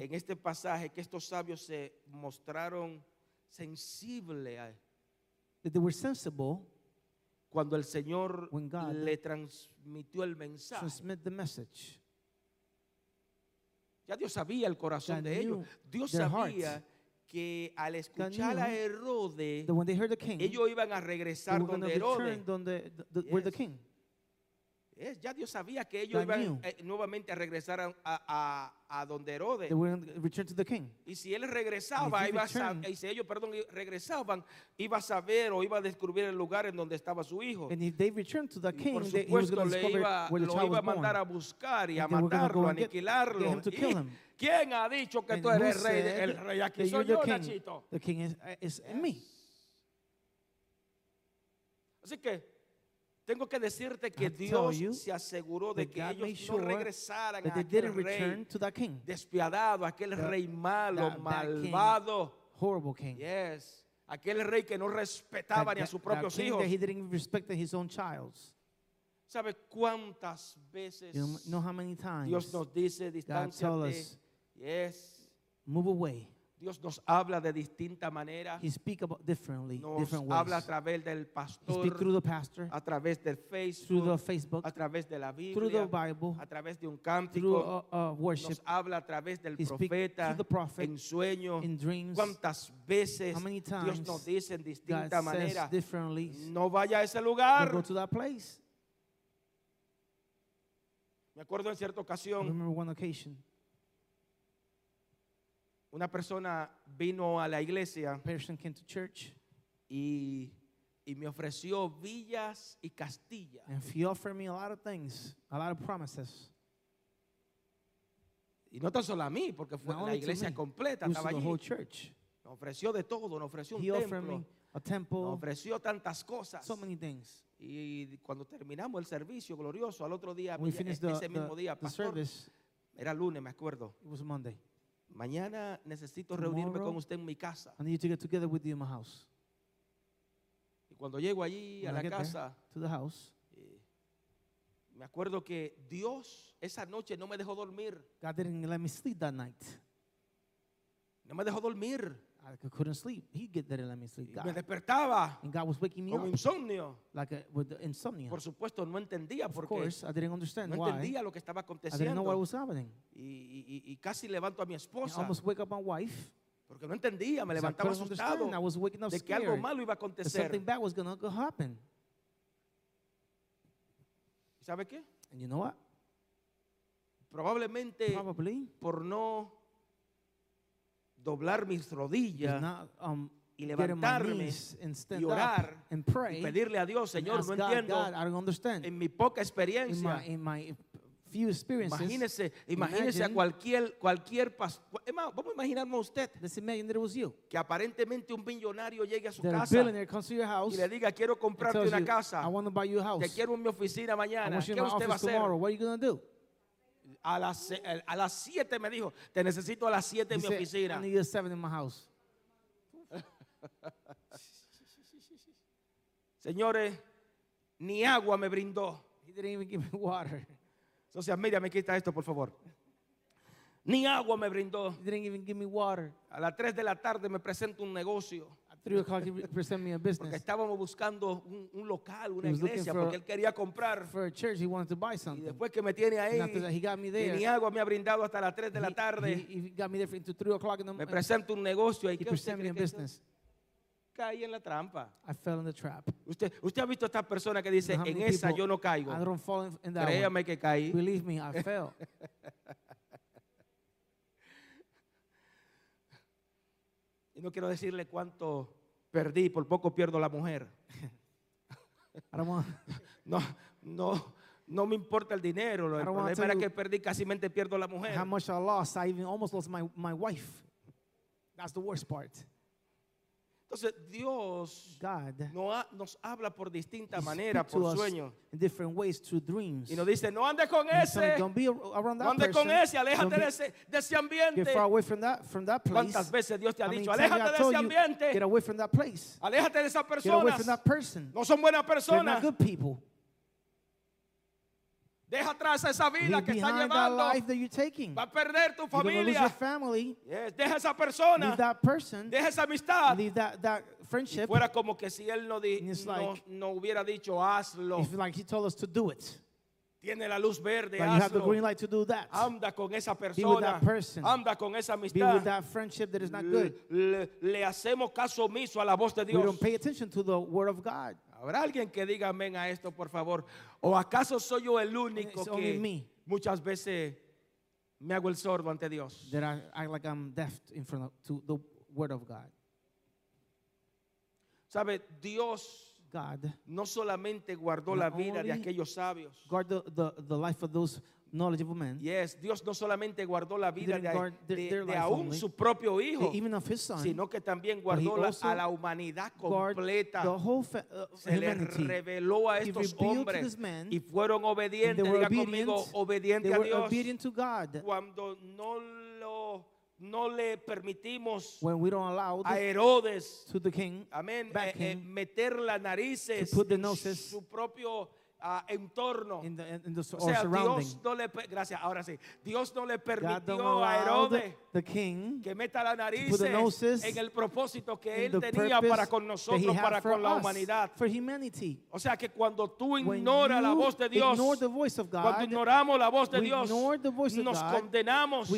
[SPEAKER 2] en este pasaje que estos sabios se mostraron sensibles a-
[SPEAKER 3] that they were sensible
[SPEAKER 2] cuando el Señor le transmitió el mensaje.
[SPEAKER 3] transmit the message.
[SPEAKER 2] Ya Dios sabía el corazón de ellos. Dios sabía
[SPEAKER 3] hearts.
[SPEAKER 2] Que al escuchar a Herodes,
[SPEAKER 3] That when they heard the king,
[SPEAKER 2] ellos iban a regresar
[SPEAKER 3] were going to
[SPEAKER 2] donde Herodes.
[SPEAKER 3] return donde, the, the, where the
[SPEAKER 2] Yes.
[SPEAKER 3] king.
[SPEAKER 2] Es, ya Dios sabía que ellos
[SPEAKER 3] God
[SPEAKER 2] iban eh, nuevamente a regresar a, a- a- donde Herodes.
[SPEAKER 3] They return to the king.
[SPEAKER 2] Y si él regresaba, iba a sa-
[SPEAKER 3] returned-
[SPEAKER 2] y si ellos, perdón, i- regresaban, iba a saber o iba a descubrir el lugar en donde estaba su hijo.
[SPEAKER 3] And if they returned to the
[SPEAKER 2] Y
[SPEAKER 3] king,
[SPEAKER 2] por
[SPEAKER 3] they, he was
[SPEAKER 2] supuesto le iba,
[SPEAKER 3] where the
[SPEAKER 2] lo iba a mandar a buscar y a
[SPEAKER 3] And
[SPEAKER 2] matarlo, a aniquilarlo. ¿Quién ha dicho que
[SPEAKER 3] And
[SPEAKER 2] tú eres rey? El rey aquí
[SPEAKER 3] that
[SPEAKER 2] soy yo,
[SPEAKER 3] king?
[SPEAKER 2] Nachito.
[SPEAKER 3] The king is, uh, is in me.
[SPEAKER 2] Así que tengo que decirte que Dios se aseguró de
[SPEAKER 3] that
[SPEAKER 2] que ellos
[SPEAKER 3] made
[SPEAKER 2] no
[SPEAKER 3] sure
[SPEAKER 2] regresaran
[SPEAKER 3] That
[SPEAKER 2] a aquel rey
[SPEAKER 3] to that king.
[SPEAKER 2] despiadado, aquel
[SPEAKER 3] That-
[SPEAKER 2] rey malo,
[SPEAKER 3] that bad king.
[SPEAKER 2] malvado.
[SPEAKER 3] Horrible king.
[SPEAKER 2] Yes. Aquel rey que no respetaba ni a
[SPEAKER 3] That-
[SPEAKER 2] sus
[SPEAKER 3] that
[SPEAKER 2] propios
[SPEAKER 3] king
[SPEAKER 2] hijos.
[SPEAKER 3] that he didn't respect his own child.
[SPEAKER 2] ¿Sabe cuántas veces
[SPEAKER 3] You know
[SPEAKER 2] Dios nos dice
[SPEAKER 3] us,
[SPEAKER 2] Yes.
[SPEAKER 3] move away.
[SPEAKER 2] Dios nos habla de distinta manera.
[SPEAKER 3] He speak about differently,
[SPEAKER 2] Nos
[SPEAKER 3] different
[SPEAKER 2] habla a
[SPEAKER 3] ways.
[SPEAKER 2] través del
[SPEAKER 3] He speak
[SPEAKER 2] pastor,
[SPEAKER 3] through the pastor,
[SPEAKER 2] a través del
[SPEAKER 3] through the
[SPEAKER 2] Facebook,
[SPEAKER 3] Facebook,
[SPEAKER 2] a través de la
[SPEAKER 3] through the
[SPEAKER 2] Biblia,
[SPEAKER 3] Bible,
[SPEAKER 2] a través de un
[SPEAKER 3] through
[SPEAKER 2] cántico.
[SPEAKER 3] uh, uh, worship,
[SPEAKER 2] Nos habla a través del
[SPEAKER 3] He
[SPEAKER 2] profeta
[SPEAKER 3] through the prophet,
[SPEAKER 2] en sueños.
[SPEAKER 3] in dreams.
[SPEAKER 2] ¿Cuántas veces
[SPEAKER 3] How many
[SPEAKER 2] Dios
[SPEAKER 3] times
[SPEAKER 2] nos dice en
[SPEAKER 3] God
[SPEAKER 2] distinta manera?
[SPEAKER 3] says differently.
[SPEAKER 2] No vaya a ese
[SPEAKER 3] Don't
[SPEAKER 2] lugar.
[SPEAKER 3] go to that place.
[SPEAKER 2] Me acuerdo en cierta
[SPEAKER 3] I
[SPEAKER 2] ocasión,
[SPEAKER 3] remember one occasion,
[SPEAKER 2] una persona vino a la iglesia
[SPEAKER 3] came to church
[SPEAKER 2] y, y me ofreció villas y Castilla.
[SPEAKER 3] and he offered me a lot of things, a lot of promises.
[SPEAKER 2] Y no tan solo a mí, porque fue
[SPEAKER 3] Not
[SPEAKER 2] la iglesia
[SPEAKER 3] me,
[SPEAKER 2] completa, estaba allí.
[SPEAKER 3] whole church.
[SPEAKER 2] Nos ofreció de todo, nos ofreció un
[SPEAKER 3] He offered me
[SPEAKER 2] templo,
[SPEAKER 3] a
[SPEAKER 2] nos
[SPEAKER 3] temple,
[SPEAKER 2] ofreció tantas cosas.
[SPEAKER 3] so many things.
[SPEAKER 2] Y cuando terminamos el servicio glorioso, al otro día,
[SPEAKER 3] we
[SPEAKER 2] ese
[SPEAKER 3] the,
[SPEAKER 2] mismo día, pastor,
[SPEAKER 3] service,
[SPEAKER 2] era lunes, me acuerdo.
[SPEAKER 3] it was Monday.
[SPEAKER 2] Mañana necesito reunirme con usted en mi casa.
[SPEAKER 3] I need to get together with you in my house.
[SPEAKER 2] Y cuando llego allí a
[SPEAKER 3] When I
[SPEAKER 2] la
[SPEAKER 3] get there,
[SPEAKER 2] casa,
[SPEAKER 3] To the house.
[SPEAKER 2] eh, me acuerdo que Dios esa noche no me dejó dormir.
[SPEAKER 3] God didn't let me sleep that night.
[SPEAKER 2] No me dejó dormir.
[SPEAKER 3] I couldn't sleep. Get let me sleep.
[SPEAKER 2] Y
[SPEAKER 3] God.
[SPEAKER 2] me despertaba
[SPEAKER 3] And God was waking me
[SPEAKER 2] con
[SPEAKER 3] up
[SPEAKER 2] insomnio.
[SPEAKER 3] like with the insomnia.
[SPEAKER 2] Por supuesto, no entendía
[SPEAKER 3] Of
[SPEAKER 2] porque
[SPEAKER 3] course, I didn't understand
[SPEAKER 2] no
[SPEAKER 3] why.
[SPEAKER 2] entendía lo que estaba
[SPEAKER 3] I didn't know what
[SPEAKER 2] aconteciendo.
[SPEAKER 3] was happening.
[SPEAKER 2] Y, y- y- y casi levanto a mi
[SPEAKER 3] I
[SPEAKER 2] esposa
[SPEAKER 3] almost wake up my wife.
[SPEAKER 2] porque no entendía, me
[SPEAKER 3] I
[SPEAKER 2] levantaba
[SPEAKER 3] couldn't understand. I
[SPEAKER 2] asustado
[SPEAKER 3] was waking up
[SPEAKER 2] de que algo
[SPEAKER 3] scared
[SPEAKER 2] malo iba a
[SPEAKER 3] that
[SPEAKER 2] acontecer.
[SPEAKER 3] something bad was going to happen.
[SPEAKER 2] ¿Y ¿Sabe qué?
[SPEAKER 3] And you know what?
[SPEAKER 2] Probablemente
[SPEAKER 3] Probably
[SPEAKER 2] por no doblar mis
[SPEAKER 3] is
[SPEAKER 2] rodillas
[SPEAKER 3] not um,
[SPEAKER 2] y levantarme y orar
[SPEAKER 3] and
[SPEAKER 2] y
[SPEAKER 3] pray.
[SPEAKER 2] pedirle a Dios, Señor, no
[SPEAKER 3] God,
[SPEAKER 2] entiendo
[SPEAKER 3] God, understand.
[SPEAKER 2] en mi poca
[SPEAKER 3] In
[SPEAKER 2] experiencia.
[SPEAKER 3] my, in my few experiences,
[SPEAKER 2] Imagínese, imagínese a cualquier cualquier pas- es más, vamos a imaginarnos usted que aparentemente un millonario llegue a su casa
[SPEAKER 3] house
[SPEAKER 2] y le diga quiero comprarte una
[SPEAKER 3] you,
[SPEAKER 2] casa,
[SPEAKER 3] I want to buy you a house.
[SPEAKER 2] te quiero en mi oficina mañana. ¿Qué
[SPEAKER 3] in
[SPEAKER 2] usted va a hacer? A las a las 7 me dijo, te necesito a las 7 en mi oficina.
[SPEAKER 3] I need a seven in my house. (laughs)
[SPEAKER 2] Señores, ni agua me brindó.
[SPEAKER 3] He didn't even give me water.
[SPEAKER 2] Social media, me quita esto, por favor. Ni agua me brindó.
[SPEAKER 3] He didn't even give me water.
[SPEAKER 2] A las 3 de la tarde me presenta un negocio.
[SPEAKER 3] Three o'clock, he presented me a
[SPEAKER 2] Porque
[SPEAKER 3] business.
[SPEAKER 2] estábamos buscando un, un local, una
[SPEAKER 3] He was looking
[SPEAKER 2] iglesia,
[SPEAKER 3] for-
[SPEAKER 2] porque él quería comprar.
[SPEAKER 3] For a church, he wanted to buy
[SPEAKER 2] Y
[SPEAKER 3] something.
[SPEAKER 2] después que me tiene ahí,
[SPEAKER 3] And after that, he got me there.
[SPEAKER 2] ni agua me ha brindado hasta las 3 de la tarde.
[SPEAKER 3] He, he got me there into three o'clock in the
[SPEAKER 2] me
[SPEAKER 3] morning.
[SPEAKER 2] presenta un negocio y
[SPEAKER 3] He
[SPEAKER 2] ¿qué usted
[SPEAKER 3] presented me
[SPEAKER 2] cree
[SPEAKER 3] a
[SPEAKER 2] que hizo?
[SPEAKER 3] business.
[SPEAKER 2] Caí en la trampa.
[SPEAKER 3] I fell in the trap.
[SPEAKER 2] Usted, usted ha visto a esta persona que dice,
[SPEAKER 3] You know how
[SPEAKER 2] en
[SPEAKER 3] many
[SPEAKER 2] esa
[SPEAKER 3] people-
[SPEAKER 2] yo no caigo.
[SPEAKER 3] I don't fall in, in that one.
[SPEAKER 2] Créame que caí.
[SPEAKER 3] Believe me, I fell. (laughs)
[SPEAKER 2] Y no quiero decirle cuánto perdí, por poco pierdo la mujer. (laughs) (laughs) No, no, no me importa el dinero. El problema era que perdí casi mente pierdo la mujer.
[SPEAKER 3] how much I lost. I even almost lost my, my wife. That's the worst part.
[SPEAKER 2] Entonces Dios
[SPEAKER 3] God
[SPEAKER 2] no ha- nos habla por distinta manera, por sueños.
[SPEAKER 3] in different ways through dreams.
[SPEAKER 2] Y nos dice, no andes con ese,
[SPEAKER 3] don't be ar- around
[SPEAKER 2] no
[SPEAKER 3] that
[SPEAKER 2] andes
[SPEAKER 3] person.
[SPEAKER 2] con ese, aléjate
[SPEAKER 3] be-
[SPEAKER 2] de ese, de ese
[SPEAKER 3] Get
[SPEAKER 2] ambiente.
[SPEAKER 3] far away from that from that place.
[SPEAKER 2] ¿Cuántas veces Dios te ha dicho, aléjate de ese
[SPEAKER 3] you,
[SPEAKER 2] ambiente?
[SPEAKER 3] Get away from that place.
[SPEAKER 2] Aléjate de esas
[SPEAKER 3] Get away from
[SPEAKER 2] personas.
[SPEAKER 3] that person.
[SPEAKER 2] No son buenas
[SPEAKER 3] They're not
[SPEAKER 2] personas.
[SPEAKER 3] good people.
[SPEAKER 2] Deja atrás esa vida
[SPEAKER 3] Leave
[SPEAKER 2] que está
[SPEAKER 3] behind that
[SPEAKER 2] llevando.
[SPEAKER 3] life that you're taking.
[SPEAKER 2] Va a perder tu
[SPEAKER 3] You're lose your
[SPEAKER 2] familia.
[SPEAKER 3] family.
[SPEAKER 2] Yes, Deja esa persona.
[SPEAKER 3] Leave that person.
[SPEAKER 2] Deja esa amistad.
[SPEAKER 3] Leave that, that
[SPEAKER 2] Y
[SPEAKER 3] friendship.
[SPEAKER 2] fuera como que si él no, di-
[SPEAKER 3] And it's
[SPEAKER 2] no,
[SPEAKER 3] like-
[SPEAKER 2] no hubiera dicho hazlo.
[SPEAKER 3] If like he told us to do it.
[SPEAKER 2] Tiene la luz verde,
[SPEAKER 3] Like you have the
[SPEAKER 2] hazlo.
[SPEAKER 3] green light to do that.
[SPEAKER 2] Anda con esa
[SPEAKER 3] Be with
[SPEAKER 2] persona.
[SPEAKER 3] that person.
[SPEAKER 2] Anda con esa
[SPEAKER 3] Be with
[SPEAKER 2] amistad.
[SPEAKER 3] that friendship that is not
[SPEAKER 2] Le,
[SPEAKER 3] good.
[SPEAKER 2] le- le hacemos caso omiso a la voz de
[SPEAKER 3] We
[SPEAKER 2] Dios.
[SPEAKER 3] don't pay attention to the word of God.
[SPEAKER 2] ¿Habrá alguien que diga amén a esto, por favor? ¿O acaso soy yo el único
[SPEAKER 3] It's
[SPEAKER 2] que
[SPEAKER 3] me.
[SPEAKER 2] muchas veces me hago el sordo ante Dios?
[SPEAKER 3] That I act like I'm deaf in front of to the word of God.
[SPEAKER 2] ¿Sabe? Dios
[SPEAKER 3] God
[SPEAKER 2] no solamente guardó la vida de aquellos sabios.
[SPEAKER 3] guard the, the, the life of those knowledgeable men,
[SPEAKER 2] Yes, Dios no solamente guardó la vida de,
[SPEAKER 3] guard
[SPEAKER 2] de- de
[SPEAKER 3] life
[SPEAKER 2] aún su propio hijo,
[SPEAKER 3] even of his son,
[SPEAKER 2] sino que también guardó la- a la humanidad completa.
[SPEAKER 3] the whole uh,
[SPEAKER 2] Se le reveló a estos hombres
[SPEAKER 3] man,
[SPEAKER 2] y fueron obedientes. Diga conmigo,
[SPEAKER 3] obedient.
[SPEAKER 2] obediente
[SPEAKER 3] They
[SPEAKER 2] a Dios.
[SPEAKER 3] obedient to God.
[SPEAKER 2] Cuando no lo no le permitimos
[SPEAKER 3] When we don't allow
[SPEAKER 2] a Herodes,
[SPEAKER 3] to the king,
[SPEAKER 2] amén, eh, eh, meter las narices
[SPEAKER 3] to put the
[SPEAKER 2] en
[SPEAKER 3] noses
[SPEAKER 2] su propio ah, entorno.
[SPEAKER 3] in the, in the
[SPEAKER 2] O sea, Dios no le, gracias, ahora sí, Dios no le
[SPEAKER 3] God
[SPEAKER 2] permitió a Herodes
[SPEAKER 3] the king
[SPEAKER 2] que meta la nariz en el propósito que él tenía para con nosotros, para con la
[SPEAKER 3] us,
[SPEAKER 2] humanidad. O sea que cuando tú ignoras la voz de Dios,
[SPEAKER 3] of
[SPEAKER 2] cuando
[SPEAKER 3] God,
[SPEAKER 2] ignoramos la voz de Dios, nos
[SPEAKER 3] God,
[SPEAKER 2] condenamos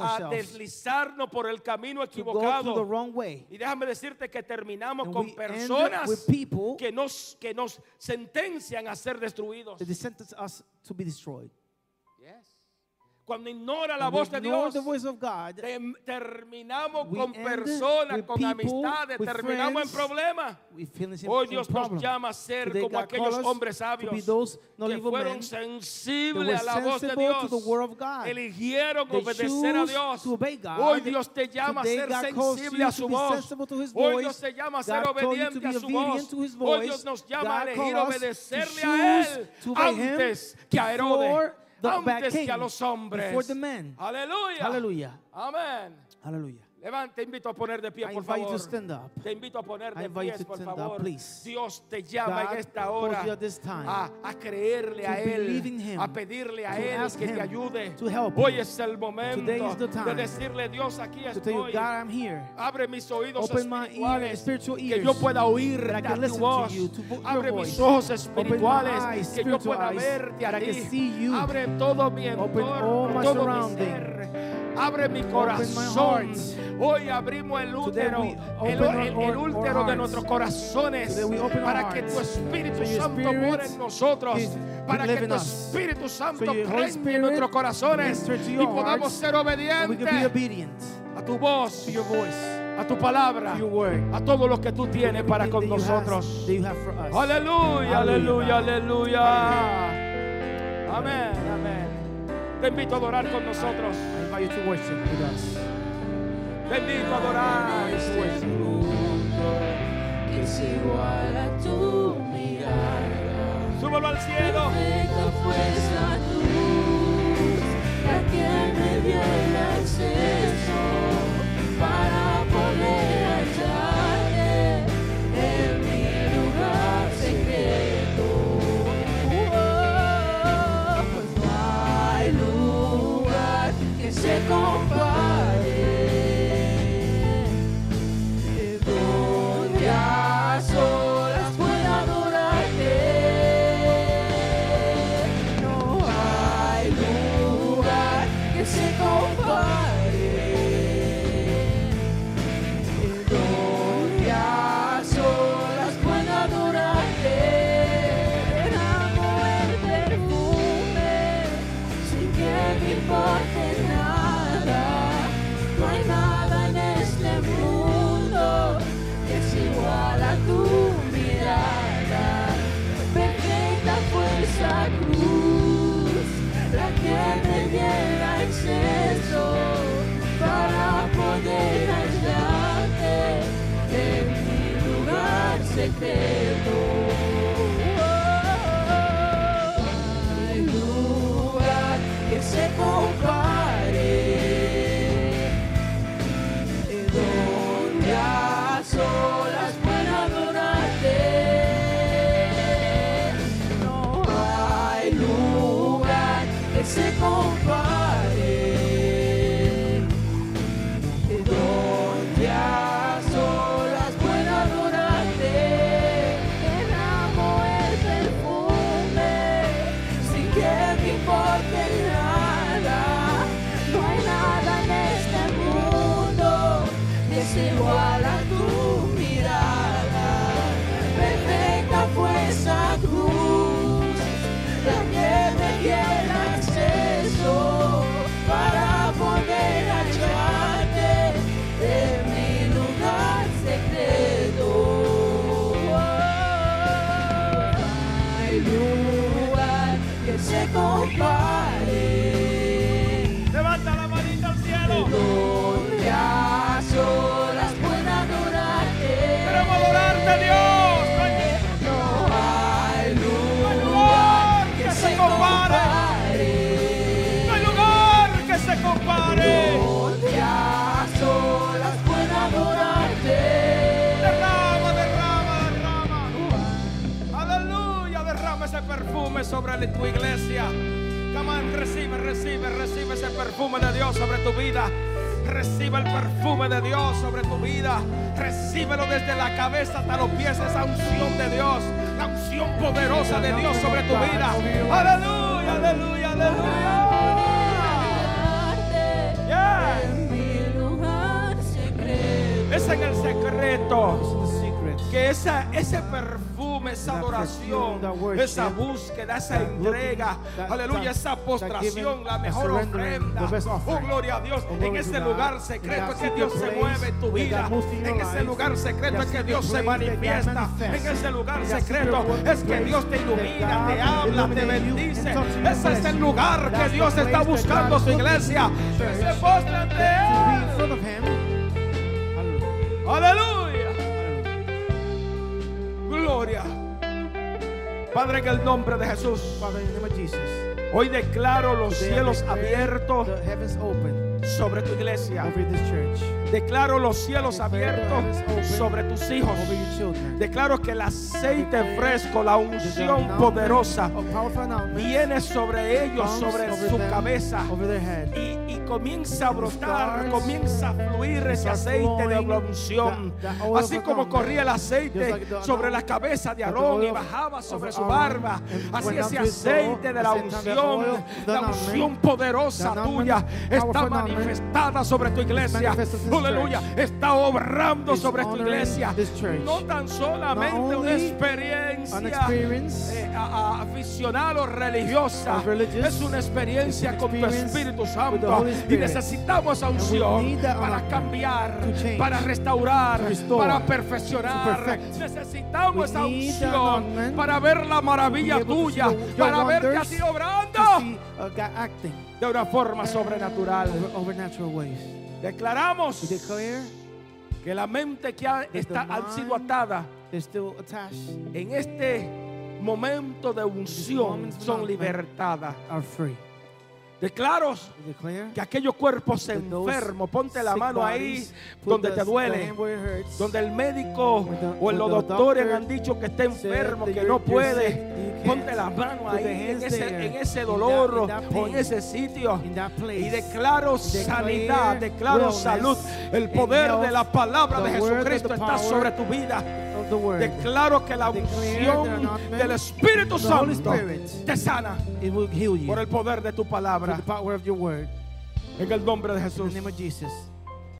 [SPEAKER 2] a deslizarnos por el camino equivocado. Y déjame decirte que terminamos
[SPEAKER 3] And
[SPEAKER 2] con personas
[SPEAKER 3] with people
[SPEAKER 2] que nos, que nos sentencian a ser destruidos.
[SPEAKER 3] they sentenced us to be destroyed.
[SPEAKER 2] Cuando ignora la voz de
[SPEAKER 3] ignore
[SPEAKER 2] Dios,
[SPEAKER 3] the voice of God,
[SPEAKER 2] terminamos con personas, con
[SPEAKER 3] people,
[SPEAKER 2] amistades, terminamos en problemas. Hoy Dios nos llama a ser
[SPEAKER 3] Today
[SPEAKER 2] como
[SPEAKER 3] God
[SPEAKER 2] aquellos hombres sabios
[SPEAKER 3] those
[SPEAKER 2] que fueron sensibles a la voz de Dios,
[SPEAKER 3] to the word of God.
[SPEAKER 2] eligieron
[SPEAKER 3] They
[SPEAKER 2] obedecer a Dios. Hoy Dios te llama a ser
[SPEAKER 3] God
[SPEAKER 2] sensible a su voz. Hoy. Dios te llama a ser obediente
[SPEAKER 3] be
[SPEAKER 2] a su voz. Hoy. Dios nos llama a elegir obedecerle a Él antes que a Herodes,
[SPEAKER 3] the
[SPEAKER 2] antes que
[SPEAKER 3] king,
[SPEAKER 2] a los hombres.
[SPEAKER 3] before the men.
[SPEAKER 2] Aleluya.
[SPEAKER 3] Hallelujah.
[SPEAKER 2] Amén.
[SPEAKER 3] Hallelujah.
[SPEAKER 2] Levante, te invito a poner de pie, por favor. Te invito a poner de pie, por favor. Dios te llama en esta hora a, a creerle a Él, a pedirle a Él que te ayude. Hoy es el momento de decirle, Dios, aquí estoy.
[SPEAKER 3] God, I'm here.
[SPEAKER 2] Abre mis oídos
[SPEAKER 3] Open my ear,
[SPEAKER 2] espirituales
[SPEAKER 3] spiritual
[SPEAKER 2] que yo pueda
[SPEAKER 3] I
[SPEAKER 2] a tu voz. Abre mis ojos espirituales que yo pueda verte a ti. Abre todo mi entorno, todo mi ser. Abre mi corazón. Hoy abrimos el útero, el, útero de nuestros corazones para que tu Espíritu Santo more en nosotros, para que tu. Espíritu Santo
[SPEAKER 3] Spirit
[SPEAKER 2] nuestros corazones y podamos ser obedientes
[SPEAKER 3] obedient
[SPEAKER 2] a tu voz, a tu palabra, a todo lo que tú tienes para con nosotros. Aleluya, aleluya, aleluya. Amén, amén. Te invito a adorar con nosotros.
[SPEAKER 3] I invite you to worship with us.
[SPEAKER 2] Te invito a adorar.
[SPEAKER 3] Worship.
[SPEAKER 4] que es igual a tu mirada.
[SPEAKER 2] Súbelo al cielo.
[SPEAKER 4] Perfecta fue esa luz, la que me
[SPEAKER 2] yeah. Sobre tu iglesia. Recibe, recibe, recibe ese perfume de Dios sobre tu vida. Recibe el perfume de Dios sobre tu vida. Recíbelo desde la cabeza hasta los pies, esa unción de Dios. La unción poderosa de Dios sobre tu vida. Aleluya, aleluya, aleluya. Yeah. Es en el secreto. Que esa, ese perfume, esa adoración, esa búsqueda, esa entrega, aleluya, esa postración, la mejor ofrenda. Oh, gloria a Dios. En ese lugar secreto es que Dios se mueve en tu vida. En ese lugar secreto es que Dios se manifiesta. En ese lugar secreto
[SPEAKER 3] secret
[SPEAKER 2] es que Dios te ilumina, te habla, te bendice. Ese es el lugar que Dios está buscando su iglesia. Que se postre ante Él. Aleluya. Gloria. Padre, en el nombre de Jesús, hoy declaro los cielos abiertos sobre tu iglesia. Declaro los cielos abiertos sobre tus hijos. Declaro que el aceite fresco, la unción poderosa viene sobre ellos, sobre su cabeza. Y comienza a brotar, comienza a fluir ese aceite de la unción. Así como corría el aceite sobre la cabeza de Aarón y bajaba sobre su barba. Así ese aceite de la unción, la unción poderosa tuya está manifestada sobre tu iglesia. Aleluya. Está obrando sobre tu iglesia. No tan solamente una experiencia eh, aficional o religiosa. Es una experiencia con tu Espíritu Santo. Y necesitamos unción para cambiar, para restaurar, para perfeccionar. Necesitamos esa unción para ver la maravilla tuya, para
[SPEAKER 3] wonders,
[SPEAKER 2] así
[SPEAKER 3] To
[SPEAKER 2] obrando
[SPEAKER 3] uh,
[SPEAKER 2] de una forma sobrenatural. Declaramos que la mente que ha, está, ha sido atada en este momento de unción son libertadas. Declaro que aquellos cuerpos enfermos, ponte la mano ahí donde te duele, donde el médico o los doctores
[SPEAKER 3] doctor
[SPEAKER 2] han dicho que está enfermo, que no puede. Ponte
[SPEAKER 3] Put the
[SPEAKER 2] ahí en ese, en ese dolor o en ese sitio. Y declaro sanidad, declaro salud. El poder de la palabra de Jesucristo está sobre tu vida. Declaro que la unción del Espíritu Santo te sana por el poder de tu palabra.
[SPEAKER 3] the power of your word.
[SPEAKER 2] En el nombre de Jesús.